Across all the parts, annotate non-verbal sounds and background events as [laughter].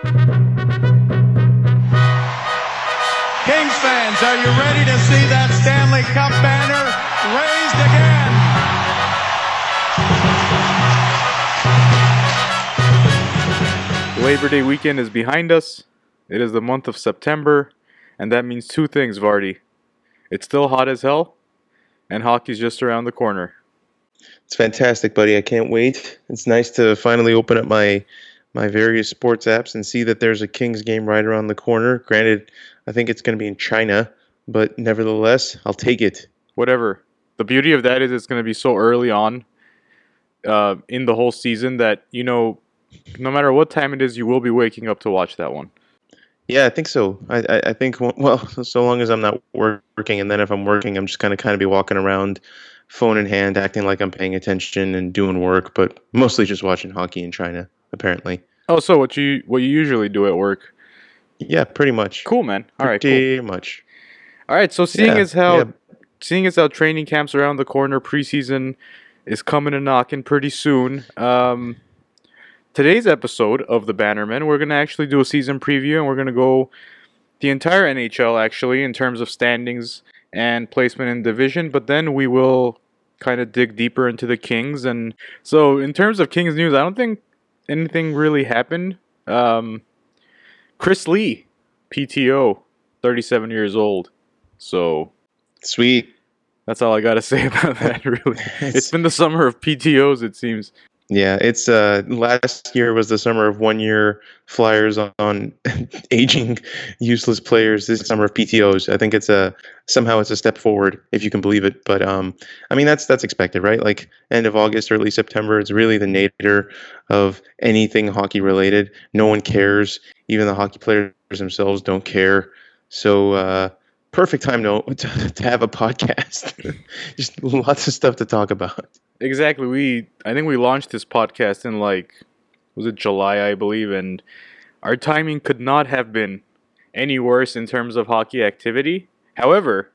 Kings fans, are you ready to see that Stanley Cup banner raised again? Labor Day weekend is behind us. It is the month of September, and that means two things, Vardy. It's still hot as hell, and hockey's just around the corner. It's fantastic, buddy. I can't wait. It's nice to finally open up my my various sports apps and see that there's a Kings game right around the corner. Granted, I think it's going to be in China, but nevertheless, I'll take it. Whatever. The beauty of that is it's going to be so early on uh, in the whole season that, you know, no matter what time it is, you will be waking up to watch that one. Yeah, I think so. I, I, I think well, [laughs] so long as I'm not working, and then if I'm working, I'm just gonna kind of be walking around, phone in hand, acting like I'm paying attention and doing work, but mostly just watching hockey in China. Apparently. Oh, so what you what you usually do at work? Yeah, pretty much. Cool, man. All right, pretty cool. much. All right. So seeing Yeah, as how yeah. seeing as how training camps around the corner, preseason is coming and knocking pretty soon. Um, today's episode of the Bannerman, we're gonna actually do a season preview, and we're gonna go the entire NHL actually in terms of standings and placement in division. But then we will kind of dig deeper into the Kings. And so in terms of Kings news, I don't think anything really happened. Um, Chris Lee, PTO, 37 years old. So Sweet. that's all I got to [laughs] say about that, really. [laughs] It's been the summer of PTOs, it seems. Yeah, it's uh last year was the summer of one year flyers on, on [laughs] aging useless players. This summer of PTOs. I think it's a somehow it's a step forward if you can believe it. But um I mean that's that's expected, right? Like end of August, early September, it's really the nadir of anything hockey related. No one cares. Even the hockey players themselves don't care. So uh perfect time to to, to have a podcast. [laughs] Just lots of stuff to talk about. Exactly. We I think we launched this podcast in like was it July, I believe, and our timing could not have been any worse in terms of hockey activity. However,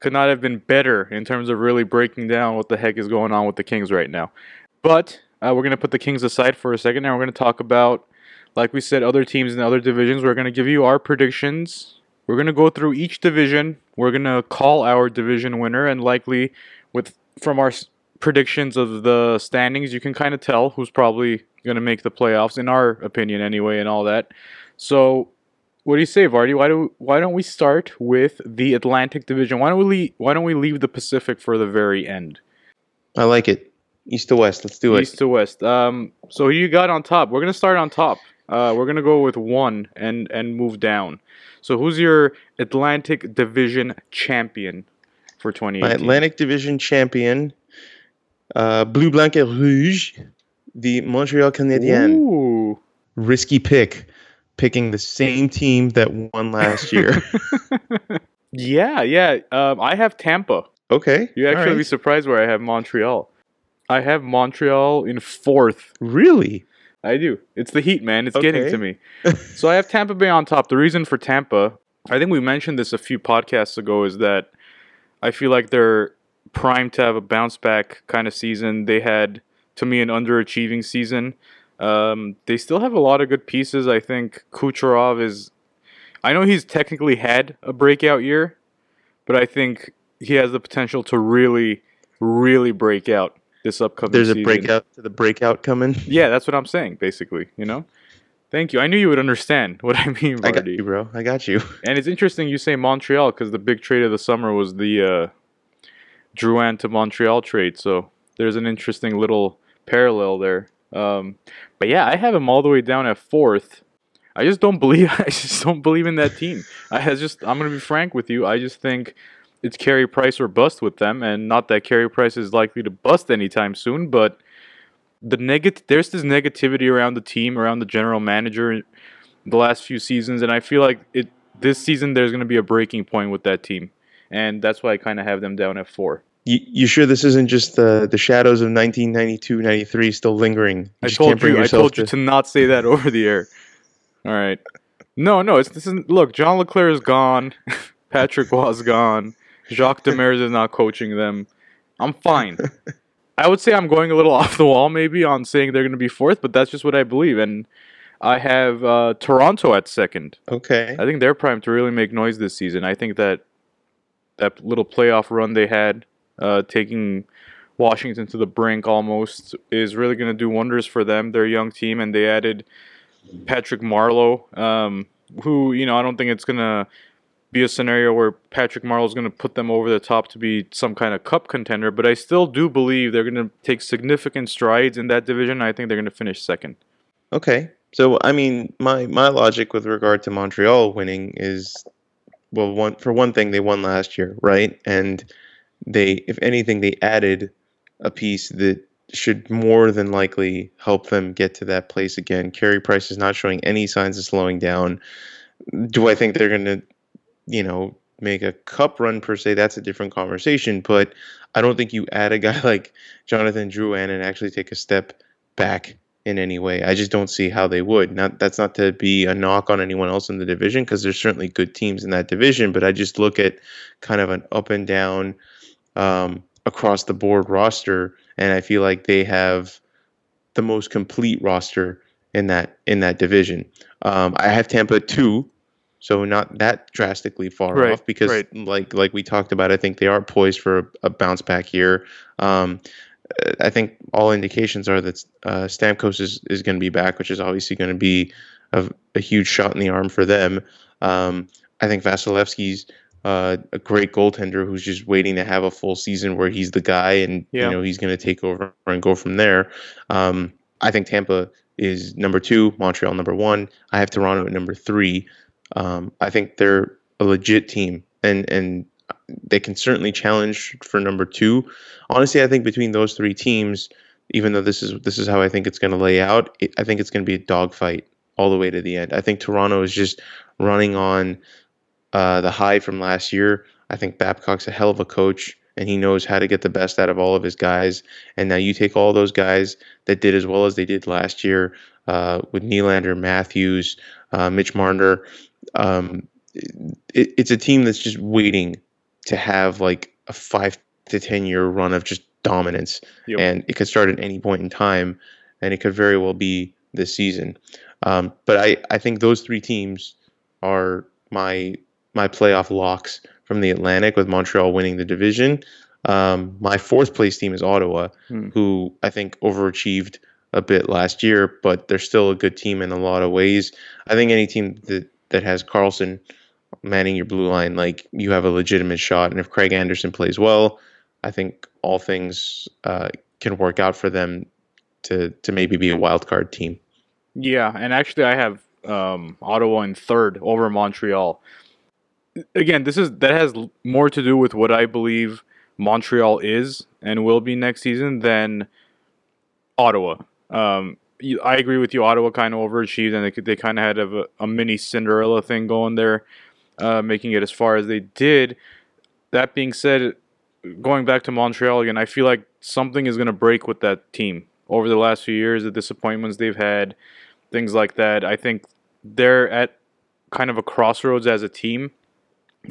could not have been better in terms of really breaking down what the heck is going on with the Kings right now. But uh, we're going to put the Kings aside for a second and we're going to talk about, like we said, other teams in other divisions. We're going to give you our predictions. We're going to go through each division. We're going to call our division winner and likely with from our predictions of the standings, you can kind of tell who's probably going to make the playoffs in our opinion anyway and all that. So, what do you say, Vardy? Why do why don't we start with the Atlantic Division? Why don't we leave, why don't we leave the Pacific for the very end? I like it. East to west. Let's do it. East to west. Um, so who you got on top? We're gonna start on top. Uh, we're gonna go with one and and move down. So who's your Atlantic Division champion for 2018? My Atlantic Division champion, uh, Blue Blanc et Rouge, the Montreal Canadiens. Ooh. Risky pick, picking the same team that won last year. [laughs] [laughs] Yeah, yeah. Um, I have Tampa. okay. You actually all be surprised where I have Montreal. I have Montreal in fourth. Really? I do. It's the Heat, man. It's getting to me. [laughs] so I have Tampa Bay on top. The reason for Tampa, I think we mentioned this a few podcasts ago, is that I feel like they're primed to have a bounce back kind of season. They had, to me, an underachieving season. Um, they still have a lot of good pieces. I think Kucherov is. I know he's technically had a breakout year, but I think he has the potential to really, really break out this upcoming There's season. a breakout to the breakout coming. Yeah, that's what I'm saying, basically. You know. Thank you. I knew you would understand [laughs] what I mean, I got you, bro. I got you. And it's interesting you say Montreal because the big trade of the summer was the uh, Drouin to Montreal trade. So there's an interesting little parallel there. Um, but yeah, I have him all the way down at fourth. I just don't believe. [laughs] I just don't believe in that team. I just. I'm gonna be frank with you. I just think it's Carey Price or bust with them, and not that Carey Price is likely to bust anytime soon, but the negative there's this negativity around the team, around the general manager the last few seasons, and I feel like it this season there's going to be a breaking point with that team, and that's why I kind of have them down at four. You, you sure this isn't just the the shadows of 1992, 93 still lingering? You I told you, I told you to not say that [laughs] over the air. All right, no, no, it's this isn't. Look, John LeClair is gone, [laughs] Patrick was gone, Jacques Demers is not coaching them. I'm fine. [laughs] I would say I'm going a little [laughs] off the wall maybe on saying they're going to be fourth, but that's just what I believe. And I have uh, Toronto at second. Okay. I think they're primed to really make noise this season. I think that that little playoff run they had, uh, taking Washington to the brink almost, is really going to do wonders for them. They're a young team, and they added Patrick Marleau, um, who you know I don't think it's going to be a scenario where Patrick Marleau is going to put them over the top to be some kind of cup contender, but I still do believe they're going to take significant strides in that division. I think they're going to finish second. Okay. So I mean, my my logic with regard to Montreal winning is, well, one for one thing, they won last year, right? And they, if anything, they added a piece that should more than likely help them get to that place again. Carey Price is not showing any signs of slowing down. Do I think they're going to, you know, make a cup run per se? That's a different conversation. But I don't think you add a guy [laughs] like Jonathan Drouin and actually take a step back in any way. I just don't see how they would. Not that's not to be a knock on anyone else in the division because there's certainly good teams in that division, but I just look at kind of an up and down um, across the board roster, and I feel like they have the most complete roster in that in that division. Um, I have Tampa two, so not that drastically far Right, off because right. like like we talked about, I think they are poised for a, a bounce back here. Um, I think all indications are that uh, Stamkos is, is going to be back, which is obviously going to be a, a huge shot in the arm for them. Um, I think Vasilevskiy's uh, a great goaltender who's just waiting to have a full season where he's the guy and Yeah. you know he's going to take over and go from there. Um, I think Tampa is number two, Montreal number one. I have Toronto at number three. Um, I think they're a legit team and and they can certainly challenge for number two. Honestly, I think between those three teams, even though this is this is how I think it's going to lay out, it, I think it's going to be a dogfight all the way to the end. I think Toronto is just running on uh, the high from last year. I think Babcock's a hell of a coach, and he knows how to get the best out of all of his guys. And now you take all those guys that did as well as they did last year uh, with Nylander, Matthews, uh, Mitch Marner. Um, it, it's a team that's just waiting to have like a five to ten year run of just dominance, Yep. and it could start at any point in time, and it could very well be this season. Um, but I, I think those three teams are my my playoff locks from the Atlantic, with Montreal winning the division. Um, my fourth place team is Ottawa, Hmm. who I think overachieved a bit last year, but they're still a good team in a lot of ways. I think any team that that has Karlsson manning your blue line, like you have a legitimate shot. And if Craig Anderson plays well, I think all things uh, can work out for them to to maybe be a wild card team. Yeah, and actually, I have um, Ottawa in third over Montreal. Again, this is that has more to do with what I believe Montreal is and will be next season than Ottawa. Um, I agree with you. Ottawa kind of overachieved, and they, they kind of had a, a mini Cinderella thing going there, uh, making it as far as they did. That being said, going back to Montreal again, I feel like something is going to break with that team over the last few years. The disappointments they've had, things like that. I think they're at kind of a crossroads as a team,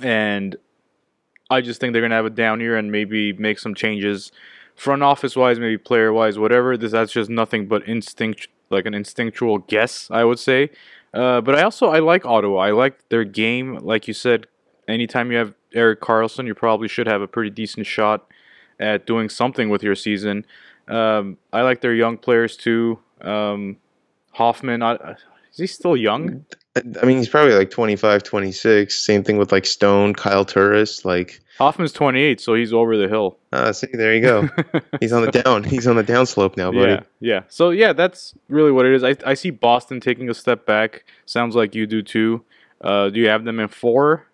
and I just think they're going to have a down year and maybe make some changes, front office wise, maybe player wise, whatever. This that's just nothing but instinct, like an instinctual guess, I would say. Uh, but I also I like Ottawa. I like their game. Like you said, anytime you have Erik Karlsson, you probably should have a pretty decent shot at doing something with your season. Um, I like their young players too. Um, Hoffman, I, is he still young? I mean, he's probably like 25, 26. Same thing with like Stone, Kyle Turris. Like, Hoffman's 28, so he's over the hill. uh, see, there you go. [laughs] He's on the down. He's on the downslope now, buddy. Yeah, yeah. So yeah, that's really what it is. I, I see Boston taking a step back. Sounds like you do too. Uh, do you have them in four?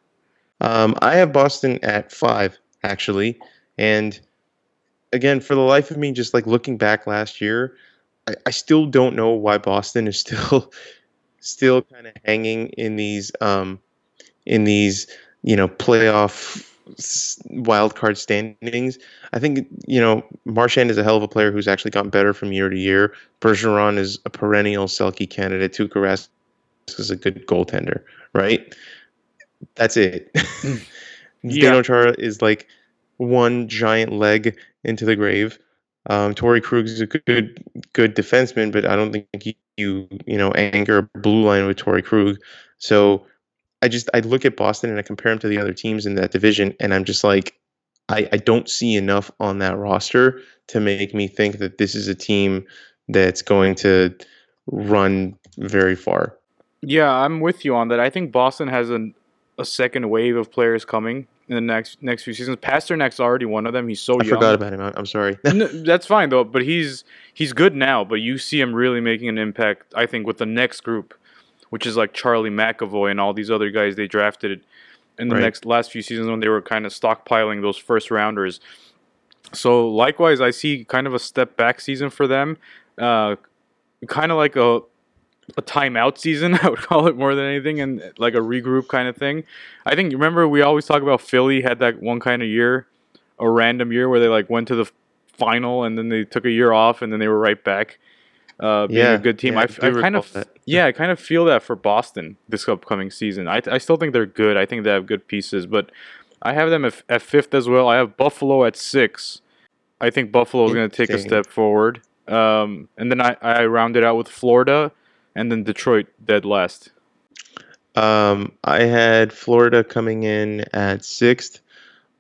Um, I have Boston at five, actually. And again, for the life of me, just like looking back last year, I, I still don't know why Boston is still [laughs] still kind of hanging in these um, in these you know playoff wild card standings. I think you know Marchand is a hell of a player who's actually gotten better from year to year. Bergeron is a perennial Selke candidate. Tuukka Rask is a good goaltender, right? That's it. [laughs] Yeah. Zdeno Chara is like one giant leg into the grave. Um, Torey Krug's a good good defenseman, but I don't think you you, know anger a blue line with Torey Krug. So I just I look at Boston and I compare them to the other teams in that division, and I'm just like, I, I don't see enough on that roster to make me think that this is a team that's going to run very far. Yeah, I'm with you on that. I think Boston has an, a second wave of players coming in the next next few seasons. Pastor Pastrnak's already one of them. He's so I young. forgot about him. I'm sorry. no, [laughs] that's fine though, but he's he's good now. But you see him really making an impact. I think with the next group, which is like Charlie McAvoy and all these other guys they drafted in the Right. next last few seasons when they were kind of stockpiling those first rounders. So likewise, I see kind of a step back season for them, uh, kind of like a a timeout season. [laughs] I would call it more than anything, and like a regroup kind of thing. I think remember we always talk about Philly had that one kind of year, a random year where they like went to the final and then they took a year off and then they were right back. Uh, being Yeah, a good team. yeah, I, I f- do I kind of that. yeah, I kind of feel that for Boston this upcoming season. I, I still think they're good. I think they have good pieces, but I have them at, at fifth as well. I have Buffalo at six. I think Buffalo is going to take a step forward. Um, and then I, I rounded out with Florida and then Detroit dead last. Um, I had Florida coming in at sixth,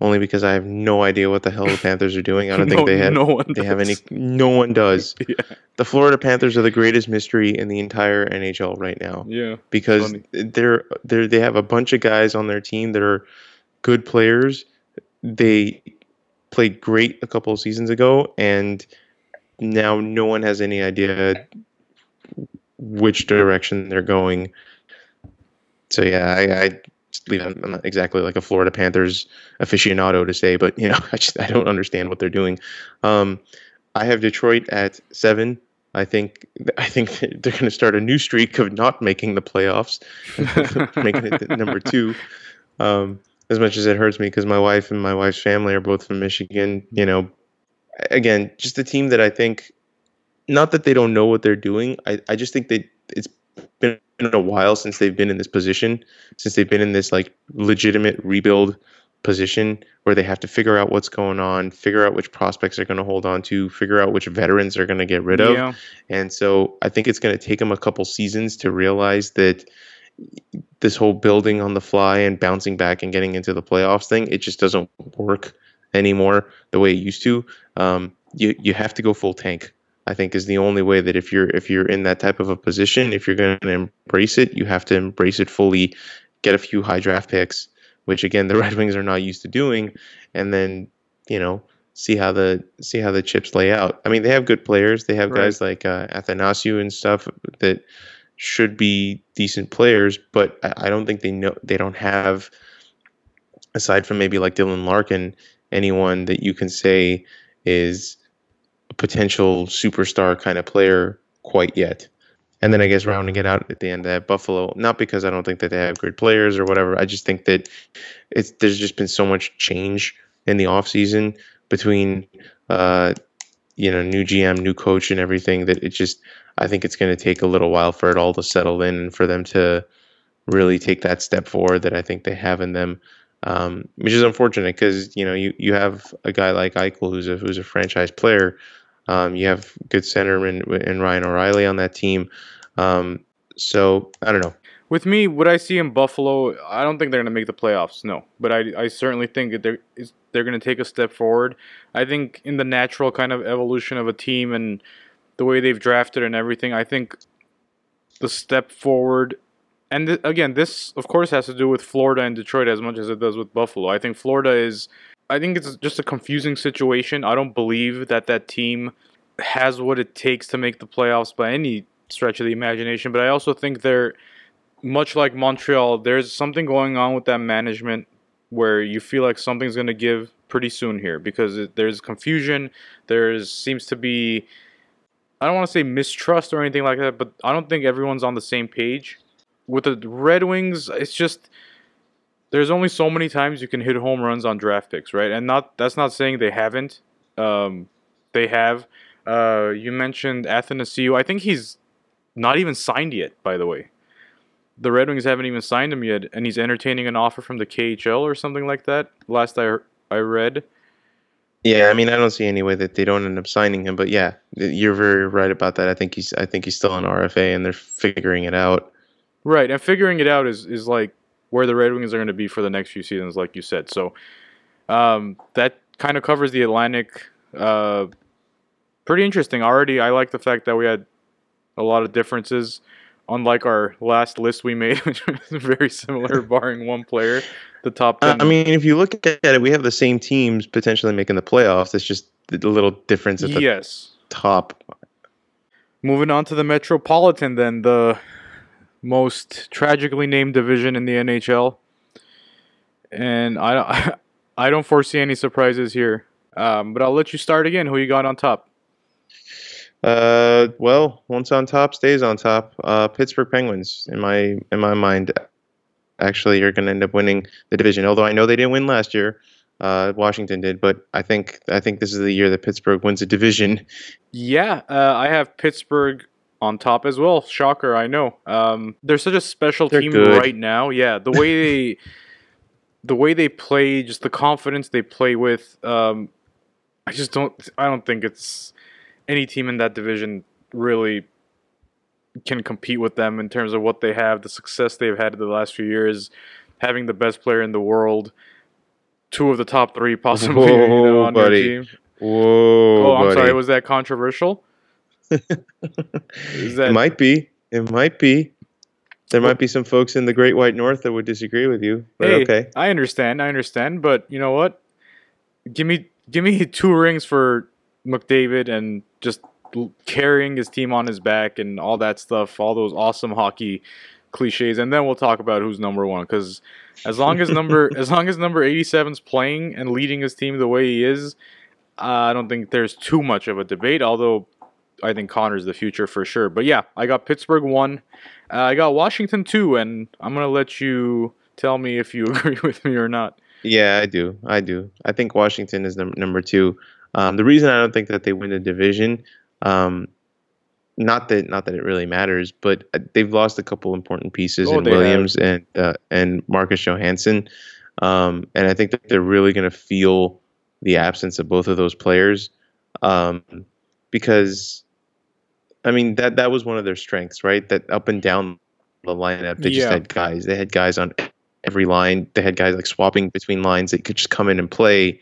only because I have no idea what the hell the Panthers are doing. I don't [laughs] No- think they have no one they have any. does. No one does. [laughs] Yeah. The Florida Panthers are the greatest mystery in the entire NHL right now Yeah. because funny. they're they're they have a bunch of guys on their team that are good players. They played great a couple of seasons ago, and now no one has any idea which direction they're going. So yeah, I, I leave. I'm not exactly like a Florida Panthers aficionado to say, but you know, [laughs] I just I don't understand what they're doing. Um, I have Detroit at seven. I think I think [laughs] they're going to start a new streak of not making the playoffs, [laughs] making it number two. Um, as much as it hurts me, because my wife and my wife's family are both from Michigan. You know, again, just a team that I think, not that they don't know what they're doing. I, I just think that it's been a while since they've been in this position, since they've been in this like legitimate rebuild position where they have to figure out what's going on, figure out which prospects they're going to hold on to, figure out which veterans they're going to get rid of. Yeah. And so I think it's going to take them a couple seasons to realize that this whole building on the fly and bouncing back and getting into the playoffs thing, it just doesn't work anymore the way it used to. Um, you you have to go full tank. I think is the only way that if you're if you're in that type of a position, if you're going to embrace it, you have to embrace it fully. Get a few high draft picks, which again the [laughs] Red Wings are not used to doing, and then you know see how the see how the chips lay out. I mean, they have good players. They have Right. guys like uh, Athanasiu and stuff that should be decent players, but I, I don't think they know they don't have aside from maybe like Dylan Larkin, anyone that you can say is potential superstar kind of player quite yet. And then I guess rounding it out at the end, that Buffalo, not because I don't think that they have great players or whatever. I just think that it's there's just been so much change in the offseason between uh, you know, new GM, new coach and everything that it just I think it's going to take a little while for it all to settle in and for them to really take that step forward that I think they have in them. Um, which is unfortunate because you know you, you have a guy like Eichel who's a who's a franchise player. Um, you have good centerman and Ryan O'Reilly on that team. Um, so I don't know. With me, what I see in Buffalo, I don't think they're going to make the playoffs. No, but I, I certainly think that they're they're going to take a step forward. I think in the natural kind of evolution of a team and the way they've drafted and everything, I think the step forward. And th- again, this of course has to do with Florida and Detroit as much as it does with Buffalo. I think Florida is. I think it's just a confusing situation. I don't believe that that team has what it takes to make the playoffs by any stretch of the imagination. But I also think they're much like Montreal, there's something going on with that management where you feel like something's going to give pretty soon here because it, there's confusion. There's seems to be, I don't want to say mistrust or anything like that, but I don't think everyone's on the same page. With the Red Wings, it's just there's only so many times you can hit home runs on draft picks, right? And not that's not saying they haven't. Um, they have. Uh, you mentioned Athanasiu. I think he's not even signed yet, by the way the Red Wings haven't even signed him yet, and he's entertaining an offer from the KHL or something like that. Last I I read, Yeah, I mean, I don't see any way that they don't end up signing him. But yeah, you're very right about that. I think he's I think he's still an RFA, and they're figuring it out. Right, and figuring it out is is like where the Red Wings are going to be for the next few seasons, like you said. So um, that kind of covers the Atlantic. Uh, pretty interesting already. I like the fact that we had a lot of differences, unlike our last list we made, [laughs] which was very similar, [laughs] barring one player. The top Uh, ten. I mean, if you look at it, we have the same teams potentially making the playoffs. It's just the little difference at the yes. top. Moving on to the Metropolitan, then the most tragically named division in the NHL, and I don't, [laughs] I don't foresee any surprises here. Um, but I'll let you start again. Who you got on top? Uh, well, once on top, stays on top. Uh, Pittsburgh Penguins, in my in my mind, actually you're going to end up winning the division. Although I know they didn't win last year, uh, Washington did. But I think I think this is the year that Pittsburgh wins the division. Yeah, uh, I have Pittsburgh on top as well. Shocker, I know. Um, they're such a special They're team good. right now. Yeah, the way they, [laughs] the way they play, just the confidence they play with. Um, I just don't. I don't think it's any team in that division really can compete with them in terms of what they have, the success they've had in the last few years, having the best player in the world, two of the top three possibly [laughs] you know, Whoa, on their team. Whoa, Oh, I'm buddy. sorry. Was that controversial? [laughs] That it might be. It might be. There might be some folks in the Great White North that would disagree with you, but Hey, okay. I understand. I understand. But you know what? Give me give me two rings for McDavid and just carrying his team on his back and all that stuff. All those awesome hockey cliches, and then we'll talk about who's number one. Because as long as number [laughs] as long as number 87's playing and leading his team the way he is, uh, I don't think there's too much of a debate. Although I think Connor's the future for sure. But yeah, I got Pittsburgh one. Uh, I got Washington two, and I'm gonna let you tell me if you [laughs] agree with me or not. Yeah, I do. I do. I think Washington is num- number two. Um, the reason I don't think that they win the division, um, not that not that it really matters, but uh, they've lost a couple important pieces Oh, in they have. Williams and uh, and Marcus Johansson, um, and I think that they're really going to feel the absence of both of those players, um, because, I mean that that was one of their strengths, right? That up and down the lineup, they just had guys. They had guys on every line. They had guys like swapping between lines that could just come in and play.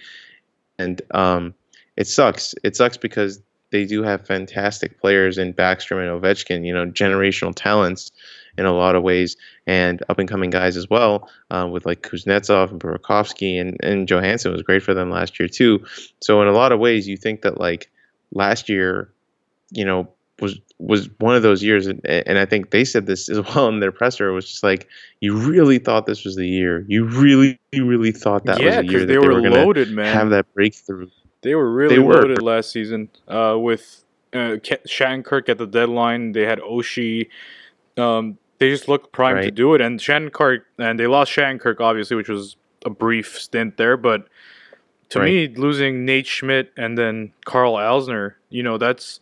And um, it sucks. It sucks because they do have fantastic players in Backstrom and Ovechkin, you know, generational talents in a lot of ways, and up and coming guys as well, uh, with like Kuznetsov and Burakovsky and, and Johansson was great for them last year too. So in a lot of ways, you think that like last year, you know, was was one of those years, and, and I think they said this [laughs] as well in their presser. It was just like you really thought this was the year. You really, really thought that yeah, was the year that they they were, were loaded, man. have that breakthrough. They were really They were. loaded last season uh, with uh, Shattenkirk at the deadline. They had Oshie. Um, they just looked primed to do it. And Shattenkirk, and they lost Shattenkirk, obviously, which was a brief stint there. But to me, losing Nate Schmidt and then Karl Alzner, you know, that's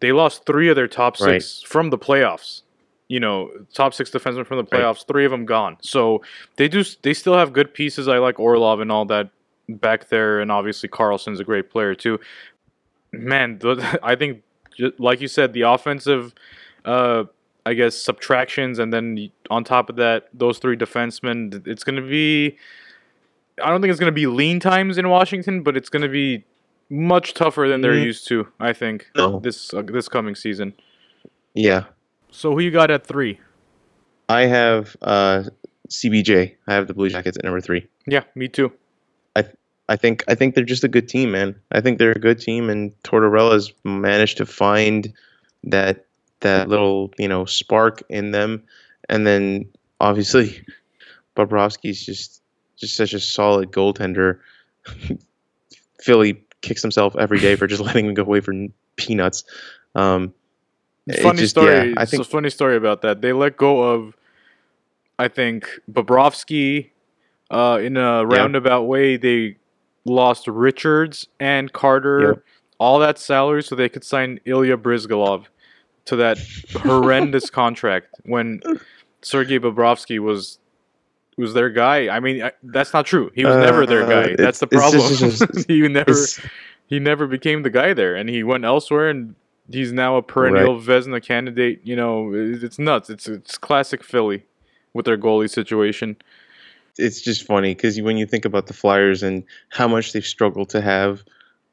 they lost three of their top Right. six from the playoffs. You know, top six defensemen from the Right. playoffs, three of them gone. So they do. They still have good pieces. I like Orlov and all that back there, and obviously Carlson's a great player too. Man, [laughs] I think, like you said, the offensive, uh, I guess subtractions, and then on top of that, those three defensemen. It's going to be. I don't think it's going to be lean times in Washington, but it's going to be much tougher than they're Mhm. used to. I think No. this uh, this coming season. Yeah, So who you got at three? I have uh, CBJ. I have the Blue Jackets at number three. Yeah, me too. I I think I think they're just a good team, man. I think they're a good team, and Tortorella's managed to find that that little you know spark in them, and then obviously [laughs] Bobrovsky's just just such a solid goaltender. [laughs] Philly kicks himself every day for just [laughs] letting him go away for peanuts. Um, funny just- story. yeah, I it's a funny story about that. They let go of, I think, Bobrovsky. Uh, in a roundabout way, they lost Richards and Carter, all that salary, so they could sign Ilya Bryzgalov to that [laughs] horrendous contract when Sergei Bobrovsky was was their guy. I mean, I, that's not true. He was never their Uh, guy. it's- That's the it's problem. just- it's- [laughs] he never he never became the guy there, and he went elsewhere, and he's now a perennial Vezina candidate. You know, it- it's nuts. It's it's classic Philly with their goalie situation. it's just funny because when you think about the Flyers and how much they've struggled to have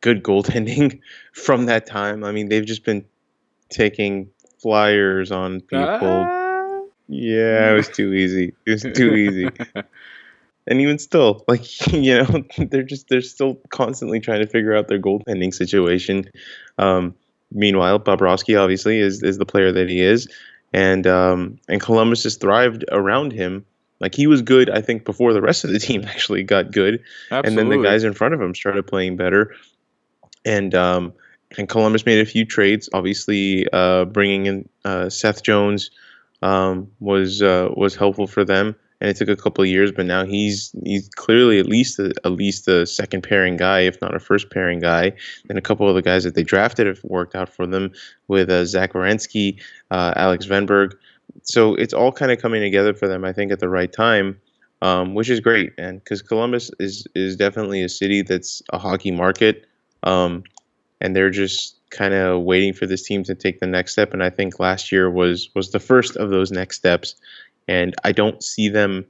good goaltending [laughs] from that time, I mean, they've just been taking flyers on people. Ah. Yeah, it was too easy. It was too easy. [laughs] And even still, like [laughs] you know, they're just they're still constantly trying to figure out their goaltending situation. Um, meanwhile, Bobrovsky obviously is is the player that he is, and um, and Columbus has thrived around him. Like he was good, I think, before the rest of the team [laughs] actually got good, and then the guys in front of him started playing better. And um, and Columbus made a few trades. Obviously, uh, bringing in uh, Seth Jones um, was uh, was helpful for them, and it took a couple of years. But now he's he's clearly at least a, at least a second pairing guy, if not a first pairing guy. And a couple of the guys that they drafted have worked out for them with uh, Zach Werenski, uh, Alex Wennberg. So it's all kind of coming together for them, I think, at the right time um, which is great, and because Columbus is is definitely a city that's a hockey market, um, and they're just kind of waiting for this team to take the next step. And I think last year was was the first of those next steps, and I don't see them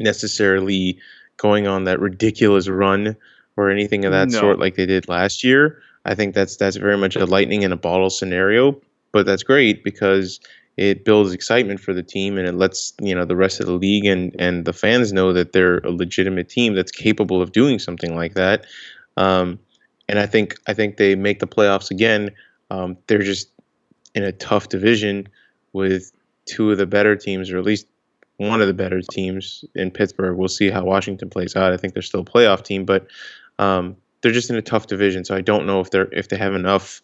necessarily going on that ridiculous run or anything of that No. sort like they did last year. I think that's that's very much a lightning in a bottle scenario, but that's great because it builds excitement for the team and it lets you know the rest of the league and and the fans know that they're a legitimate team that's capable of doing something like that. Um, and I think I think they make the playoffs again. Um, they're just in a tough division with two of the better teams, or at least one of the better teams in Pittsburgh. We'll see how Washington plays out. I think they're still a playoff team, but um, they're just in a tough division. So I don't know if they're if they have enough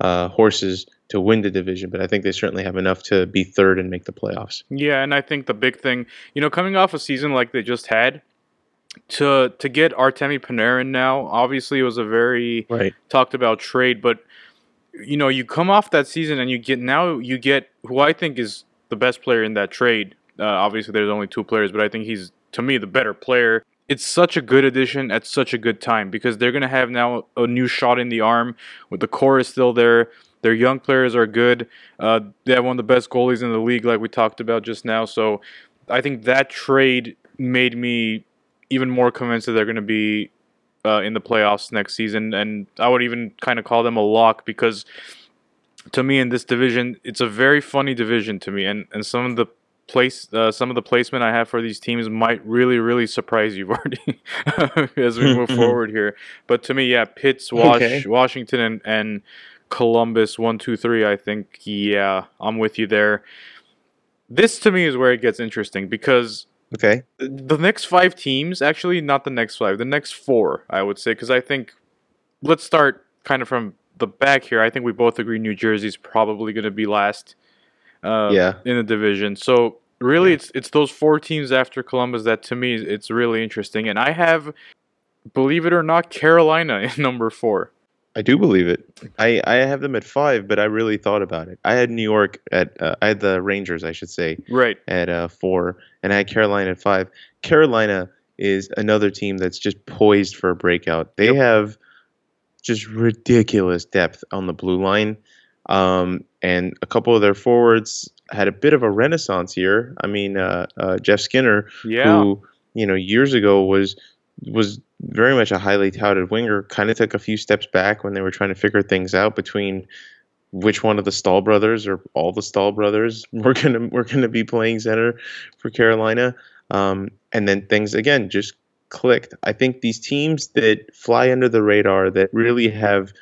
uh, horses to win the division, but I think they certainly have enough to be third and make the playoffs. Yeah, and I think the big thing, you know, coming off a season like they just had, to to get Artemi Panarin now, obviously it was a very Right. talked about trade, but you know, you come off that season and you get now you get who I think is the best player in that trade. Uh, obviously, there's only two players, but I think he's to me the better player. It's such a good addition at such a good time because they're gonna have now a new shot in the arm with the core is still there. Their young players are good. Uh, they have one of the best goalies in the league, like we talked about just now. So I think that trade made me even more convinced that they're going to be uh, in the playoffs next season. And I would even kind of call them a lock because to me in this division, it's a very funny division to me. And, and some of the place, uh, some of the placement I have for these teams might really, really surprise you, [laughs] Vardy, as we move [laughs] forward here. But to me, yeah, Pitts, Wash, Okay. Washington, and, and Columbus, one, two, three. I think, yeah, I'm with you there. This to me is where it gets interesting because Okay. the next five teams, actually, not the next five, the next four, I would say, because I think let's start kind of from the back here. I think we both agree New Jersey's probably going to be last uh, Yeah. in the division. So really, it's it's those four teams after Columbus that to me it's really interesting. And I have, believe it or not, Carolina [laughs] in number four. I do believe it. I, I have them at five, but I really thought about it. I had New York at uh, I had the Rangers, I should say, Right. at uh, four, and I had Carolina at five. Carolina is another team that's just poised for a breakout. They Yep. have just ridiculous depth on the blue line, um, and a couple of their forwards had a bit of a renaissance here. I mean, uh, uh, Jeff Skinner, Yeah. who you know years ago was was very much a highly touted winger, kind of took a few steps back when they were trying to figure things out between which one of the Staal brothers or all the Staal brothers [laughs] were gonna were gonna be playing center for Carolina. Um, and then things again just clicked. I think these teams that fly under the radar that really have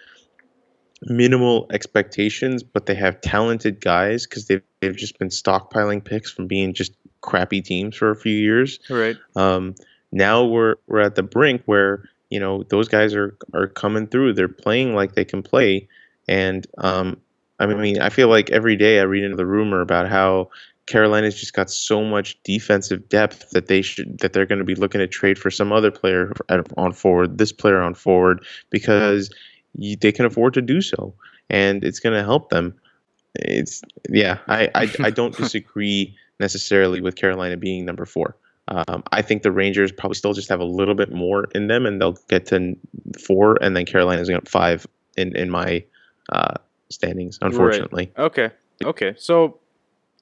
minimal expectations, but they have talented guys because they've, they've just been stockpiling picks from being just crappy teams for a few years. Right. Um, now we're we're at the brink where you know those guys are are coming through. They're playing like they can play, and um, I mean I feel like every day I read into the rumor about how Carolina's just got so much defensive depth that they should that they're going to be looking to trade for some other player on forward, this player on forward because you, they can afford to do so, and it's going to help them. It's yeah, I I, I don't [laughs] disagree necessarily with Carolina being number four. Um, I think the Rangers probably still just have a little bit more in them, and they'll get to four, and then Carolina's going to five in in my uh, standings. Unfortunately, right. okay, okay. So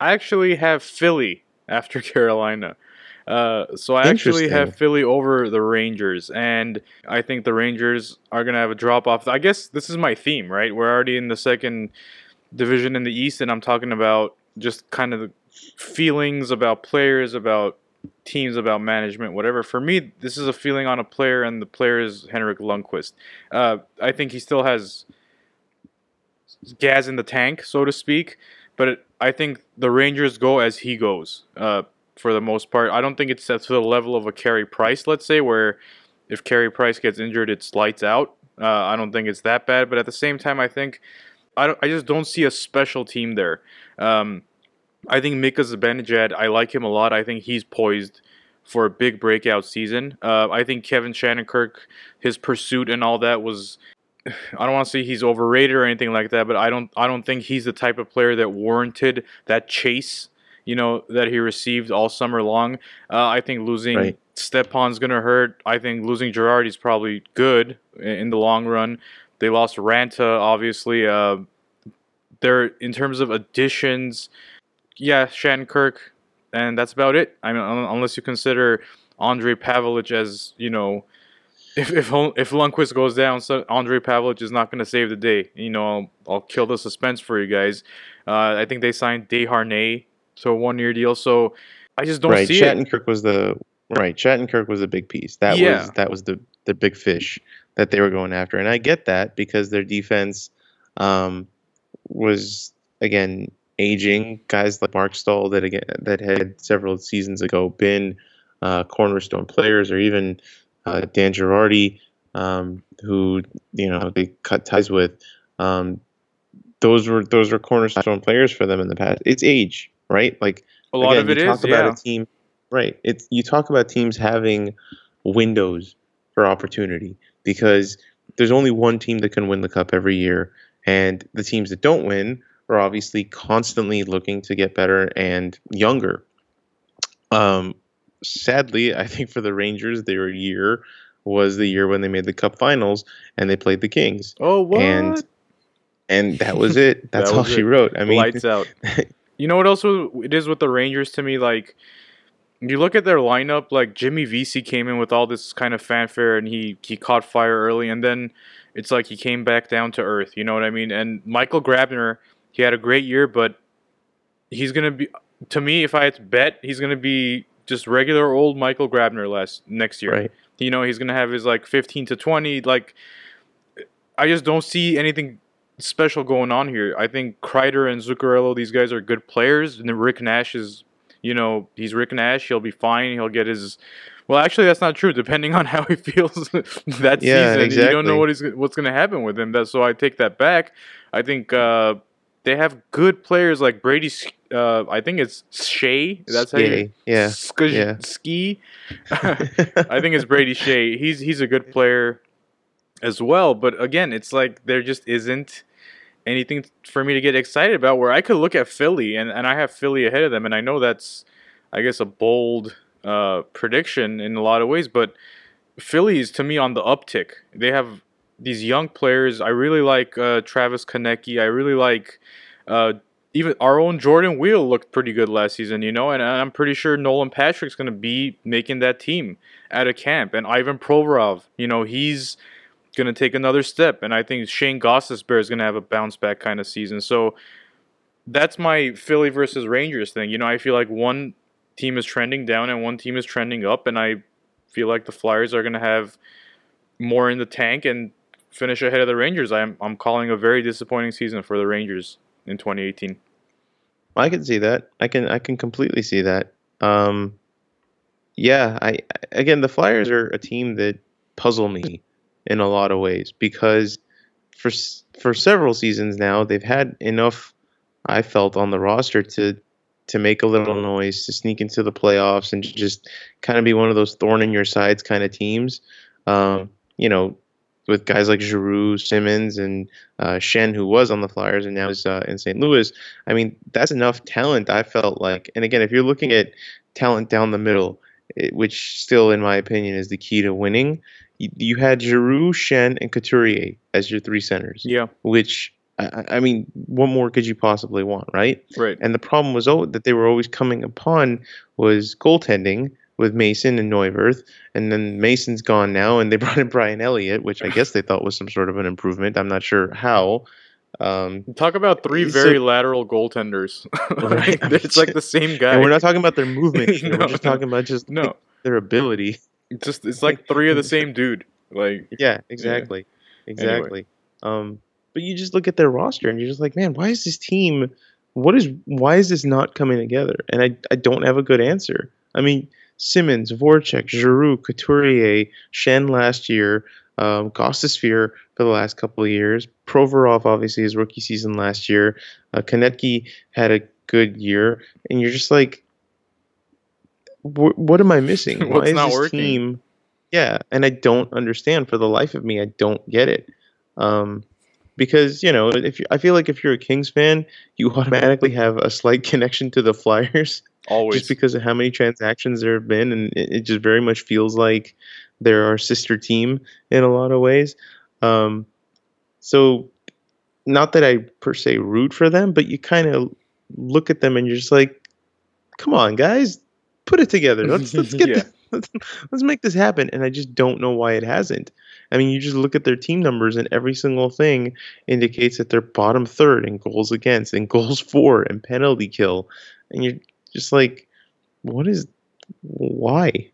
I actually have Philly [laughs] after Carolina. Uh, so I actually have Philly over the Rangers, and I think the Rangers are gonna have a drop off. I guess this is my theme, right? We're already in the second division in the East, and I'm talking about just kind of feelings about players, about teams, about management, whatever. For me, this is a feeling on a player, and the player is Henrik Lundqvist. Uh, I think he still has gas in the tank, so to speak, but it, I think the Rangers go as he goes. Uh, for the most part. I don't think it's to the level of a Carey Price, let's say, where if Carey Price gets injured, it's lights out. Uh, I don't think it's that bad, but at the same time, I think I, I just don't see a special team there. Um, I think Mika Zibanejad, I like him a lot. I think he's poised for a big breakout season. Uh, I think Kevin Shattenkirk, his pursuit and all that was. [sighs] I don't want to say he's overrated or anything like that, but I don't. I don't think he's the type of player that warranted that chase you know, that he received all summer long. Uh, I think losing right. Stepan's going to hurt. I think losing Girardi is probably good in the long run. They lost Raanta, obviously. Uh, they're in terms of additions, yeah, Shattenkirk, and that's about it. I mean, unless you consider Andre Pavelec as you know, if if if Lundqvist goes down, so Andre Pavelec is not going to save the day. You know, I'll, I'll, kill the suspense for you guys. Uh, I think they signed Desharnais so a one year deal. So I just don't right. see Shattenkirk it. was the right. Shattenkirk was a big piece. That yeah. was that was the the big fish that they were going after, and I get that because their defense um, was again aging. Guys like Mark Staal that again that had several seasons ago been uh, cornerstone players, or even uh, Dan Girardi, um, who you know they cut ties with. Um, those were those were cornerstone players for them in the past. It's age right? Like a lot again, of it you talk is, about yeah. a team, right? It's you talk about teams having windows for opportunity because there's only one team that can win the cup every year, and the teams that don't win are obviously constantly looking to get better and younger. Um, sadly, I think for the Rangers, their year was the year when they made the Cup Finals and they played the Kings. Oh, what? And and that was [laughs] it. That's that all she wrote. I mean, lights out. [laughs] You know what else it is with the Rangers to me? Like, you look at their lineup. Like Jimmy Vesey came in with all this kind of fanfare, and he he caught fire early, and then it's like he came back down to earth. You know what I mean? And Michael Grabner, he had a great year, but he's gonna be to me. If I had to bet, he's gonna be just regular old Michael Grabner last next year. Right. You know, he's gonna have his like 15 to 20. Like, I just don't see anything special going on here. I think Kreider and Zuccarello, these guys are good players, and then Rick Nash is, you know, he's Rick Nash. He'll be fine. He'll get his. Well, actually, that's not true. Depending on [laughs] how he feels [laughs] that yeah, season, exactly. you don't know what he's what's going to happen with him. That so I take that back. I think uh, they have good players like Brady. Uh, I think it's Skjei. That's how you yeah Sk- yeah ski. [laughs] I think it's Brady Skjei. He's he's a good player as well. But again, it's like there just isn't anything for me to get excited about where I could look at Philly and, and I have Philly ahead of them and I know that's I guess a bold uh, prediction in a lot of ways, but Philly is to me on the uptick. They have these young players. I really like uh, Travis Konecny. I really like uh, even our own Jordan Weal looked pretty good last season, you know, and I'm pretty sure Nolan Patrick's going to be making that team at a camp. And Ivan Provorov, you know, he's going to take another step. And I think Shane Gostisbehere is going to have a bounce back kind of season. So that's my Philly versus Rangers thing. You know, I feel like one team is trending down and one team is trending up. And I feel like the Flyers are going to have more in the tank and finish ahead of the Rangers. I'm, I'm calling a very disappointing season for the Rangers in 2018. I can see that. I can I can completely see that. Um, yeah, I again the Flyers are a team that puzzle me in a lot of ways because for for several seasons now they've had enough I felt on the roster to to make a little noise to sneak into the playoffs and just kind of be one of those thorn in your sides kind of teams. Um, you know, with guys like Giroux, Simmonds, and uh, Schenn, who was on the Flyers and now is uh, in St. Louis. I mean, that's enough talent. I felt like, and again, if you're looking at talent down the middle, it- which still, in my opinion, is the key to winning. You, you had Giroux, Schenn, and Couturier as your three centers, Yeah, which I, I- I mean, what more could you possibly want, right? right. And the problem was oh, that they were always coming upon was goaltending with Mason and Neuwirth, and then Mason's gone now, and they [laughs] brought in Brian Elliott, which I guess they thought was some sort of an improvement. I'm not sure how. Um, Talk about three very like- lateral goaltenders. [laughs] Right. It's like the same guy. [laughs] and we're not talking about their movement. here, No, we're just no. talking about just no, like, their ability. it's just it's like three of the same dude. Like Yeah, exactly, exactly. Um, but you just look at their roster, and you're just like, man, why is this team? What is why is this not coming together? And I I don't have a good answer. I mean, Simmonds, Voracek, Giroux, Couturier, Schenn last year, um, Gostisbehere for the last couple of years, Provorov obviously his rookie season last year, uh, Konecny had a good year, and you're just like, what am I missing? [laughs] why is this working? team? Yeah, and I don't understand for the life of me. I don't get it. Um, because you know, if you, I feel like if you're a Kings fan, you [laughs] automatically have a slight connection to the Flyers always. just because of how many transactions there have been, and it, it just very much feels like they're our sister team in a lot of ways. Um, so, not that I per se root for them, but you kind of look at them and you're just like, "Come on, guys, put it together. [laughs] Let's let's get Yeah. this, [laughs] let's, let's make this happen." And I just don't know why it hasn't. I mean, you just look at their team numbers, and every single thing indicates that they're bottom third in goals against, and goals [laughs] for, and penalty kill, and you're just like, what is, why?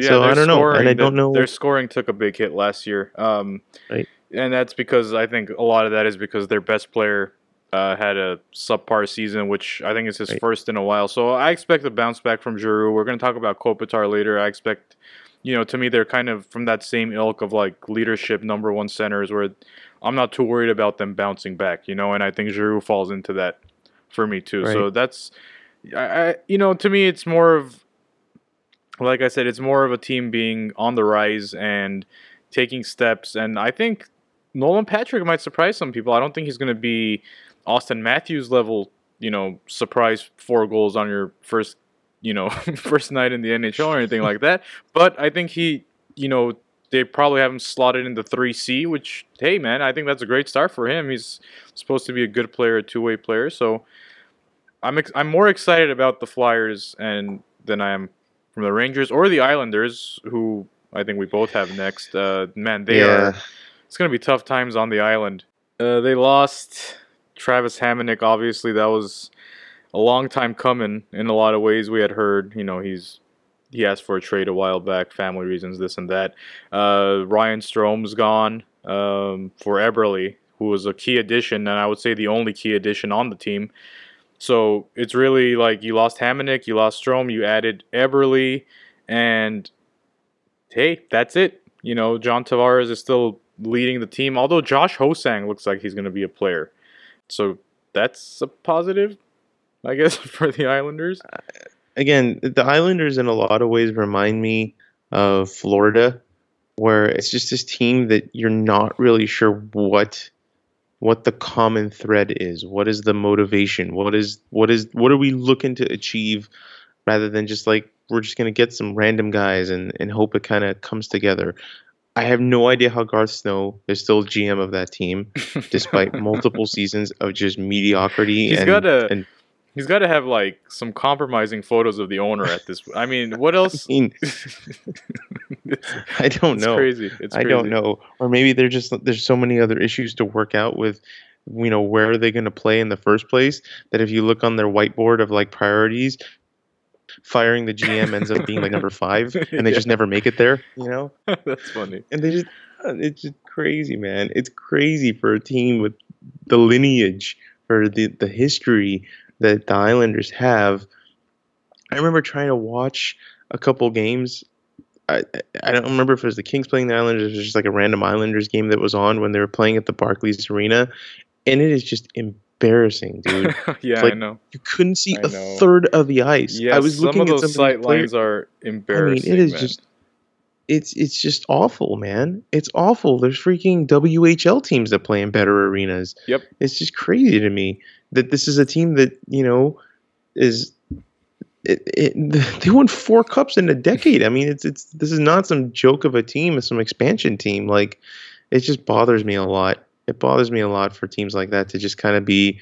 so I don't know, and I don't know- Their scoring took a big hit last year. Um, Right. And that's because I think a lot of that is because their best player uh, had a subpar season, which I think is his Right. first in a while. So I expect a bounce back from Giroux. We're going to talk about Kopitar later. I expect, you know, to me they're kind of from that same ilk of like leadership number one centers where I'm not too worried about them bouncing back, you know, and I think Giroux falls into that for me too. So that's, I, you know, to me it's more of like I said, it's more of a team being on the rise and taking steps. And I think Nolan Patrick might surprise some people. I don't think he's going to be Auston Matthews level, you know, surprise four goals on your first, you know, [laughs] first night in the NHL or anything like that. But I think he, you know, they probably have him slotted into 3C, which, hey, man, I think that's a great start for him. He's supposed to be a good player, a two way player. So I'm, ex- I'm more excited about the Flyers and than I am from the Rangers or the Islanders, who I think we both have next. Uh, man, they are. It's gonna be tough times on the island. Uh, they lost Travis Hamonic. Obviously, that was a long time coming. In a lot of ways, we had heard. You know, he's he asked for a trade a while back, family reasons, this and that. Uh, Ryan Strome's gone um, for Eberle, who was a key addition, and I would say the only key addition on the team. So it's really like you lost Hamonic, you lost Strome, you added Eberle, and hey, that's it. You know, John Tavares is still leading the team, although Josh Ho-Sang looks like he's going to be a player. So that's a positive, I guess, [laughs] for the Islanders. Uh, again, the Islanders in a lot of ways remind me of Florida, where it's just this team that you're not really sure what what the common thread is. What is the motivation? What is what is what are we looking to achieve rather than just like we're just gonna get some random guys and, and hope it kind of comes together. I have no idea how Garth Snow is still GM of that team, despite [laughs] multiple seasons of just mediocrity. He's and, gotta- and He's got to have like some compromising photos of the owner at this. I mean, what else? [laughs] I mean, I don't it's know. crazy. It's I crazy. I don't know. Or maybe they're just there's so many other issues to work out with you know where are they going to play in the first place that if you look on their whiteboard of like priorities firing the GM ends up being like number 5 [laughs] and they Yeah. just never make it there, you know? [laughs] That's funny. And they just uh, it's just crazy, man. It's crazy for a team with the lineage or the the history that the Islanders have. I remember trying to watch a couple games. I I- don't remember if it was the Kings playing the Islanders. Or it was just like a random Islanders game that was on when they were playing at the Barclays Arena, and it is just embarrassing, dude. [laughs] yeah, I know. you couldn't see I a know. third of the ice. Yeah, I was some looking of at those some of sight lines are embarrassing. I mean, it is man. just it's it's just awful, man. It's awful. There's freaking WHL teams that play in better arenas. Yep. It's just crazy to me that this is a team that, you know, is it, it, [laughs] they won four cups in a decade. I mean, it's it's this is not some joke of a team, it's some expansion team. Like, it just bothers me a lot. It bothers me a lot for teams like that to just kind of be,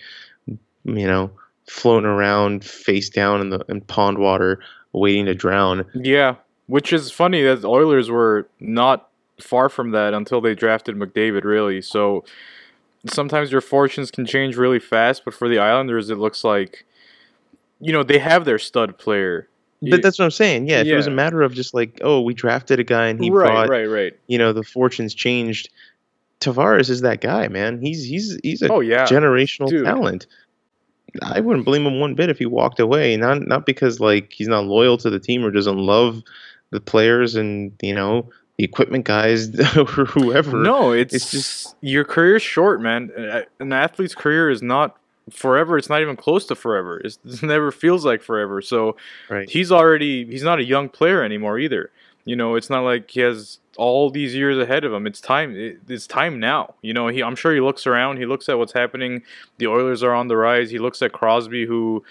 you know, floating around face down in the in pond water, waiting to drown. Yeah, which is funny that the Oilers were not far from that until they drafted McDavid. Really, so sometimes your fortunes can change really fast. But for the Islanders, it looks like you know, they have their stud player. But that's what I'm saying. Yeah, if Yeah. it was a matter of just like, oh, we drafted a guy and he right, brought, right, right. you know, the fortunes changed. Tavares is that guy, man. He's he's he's a Oh yeah, generational Dude. talent. I wouldn't blame him one bit if he walked away. Not not because like he's not loyal to the team or doesn't love the players and you know equipment guys or [laughs] whoever. No, it's, It's just your career's short, man. An athlete's career is not forever. It's not even close to forever. It's, [laughs] it never feels like forever. So right. he's already he's not a young player anymore either. You know, it's not like he has all these years ahead of him. It's time. It, it's time now. You know, he. I'm sure he looks around. He looks at what's happening. The Oilers are on the rise. He looks at Crosby, who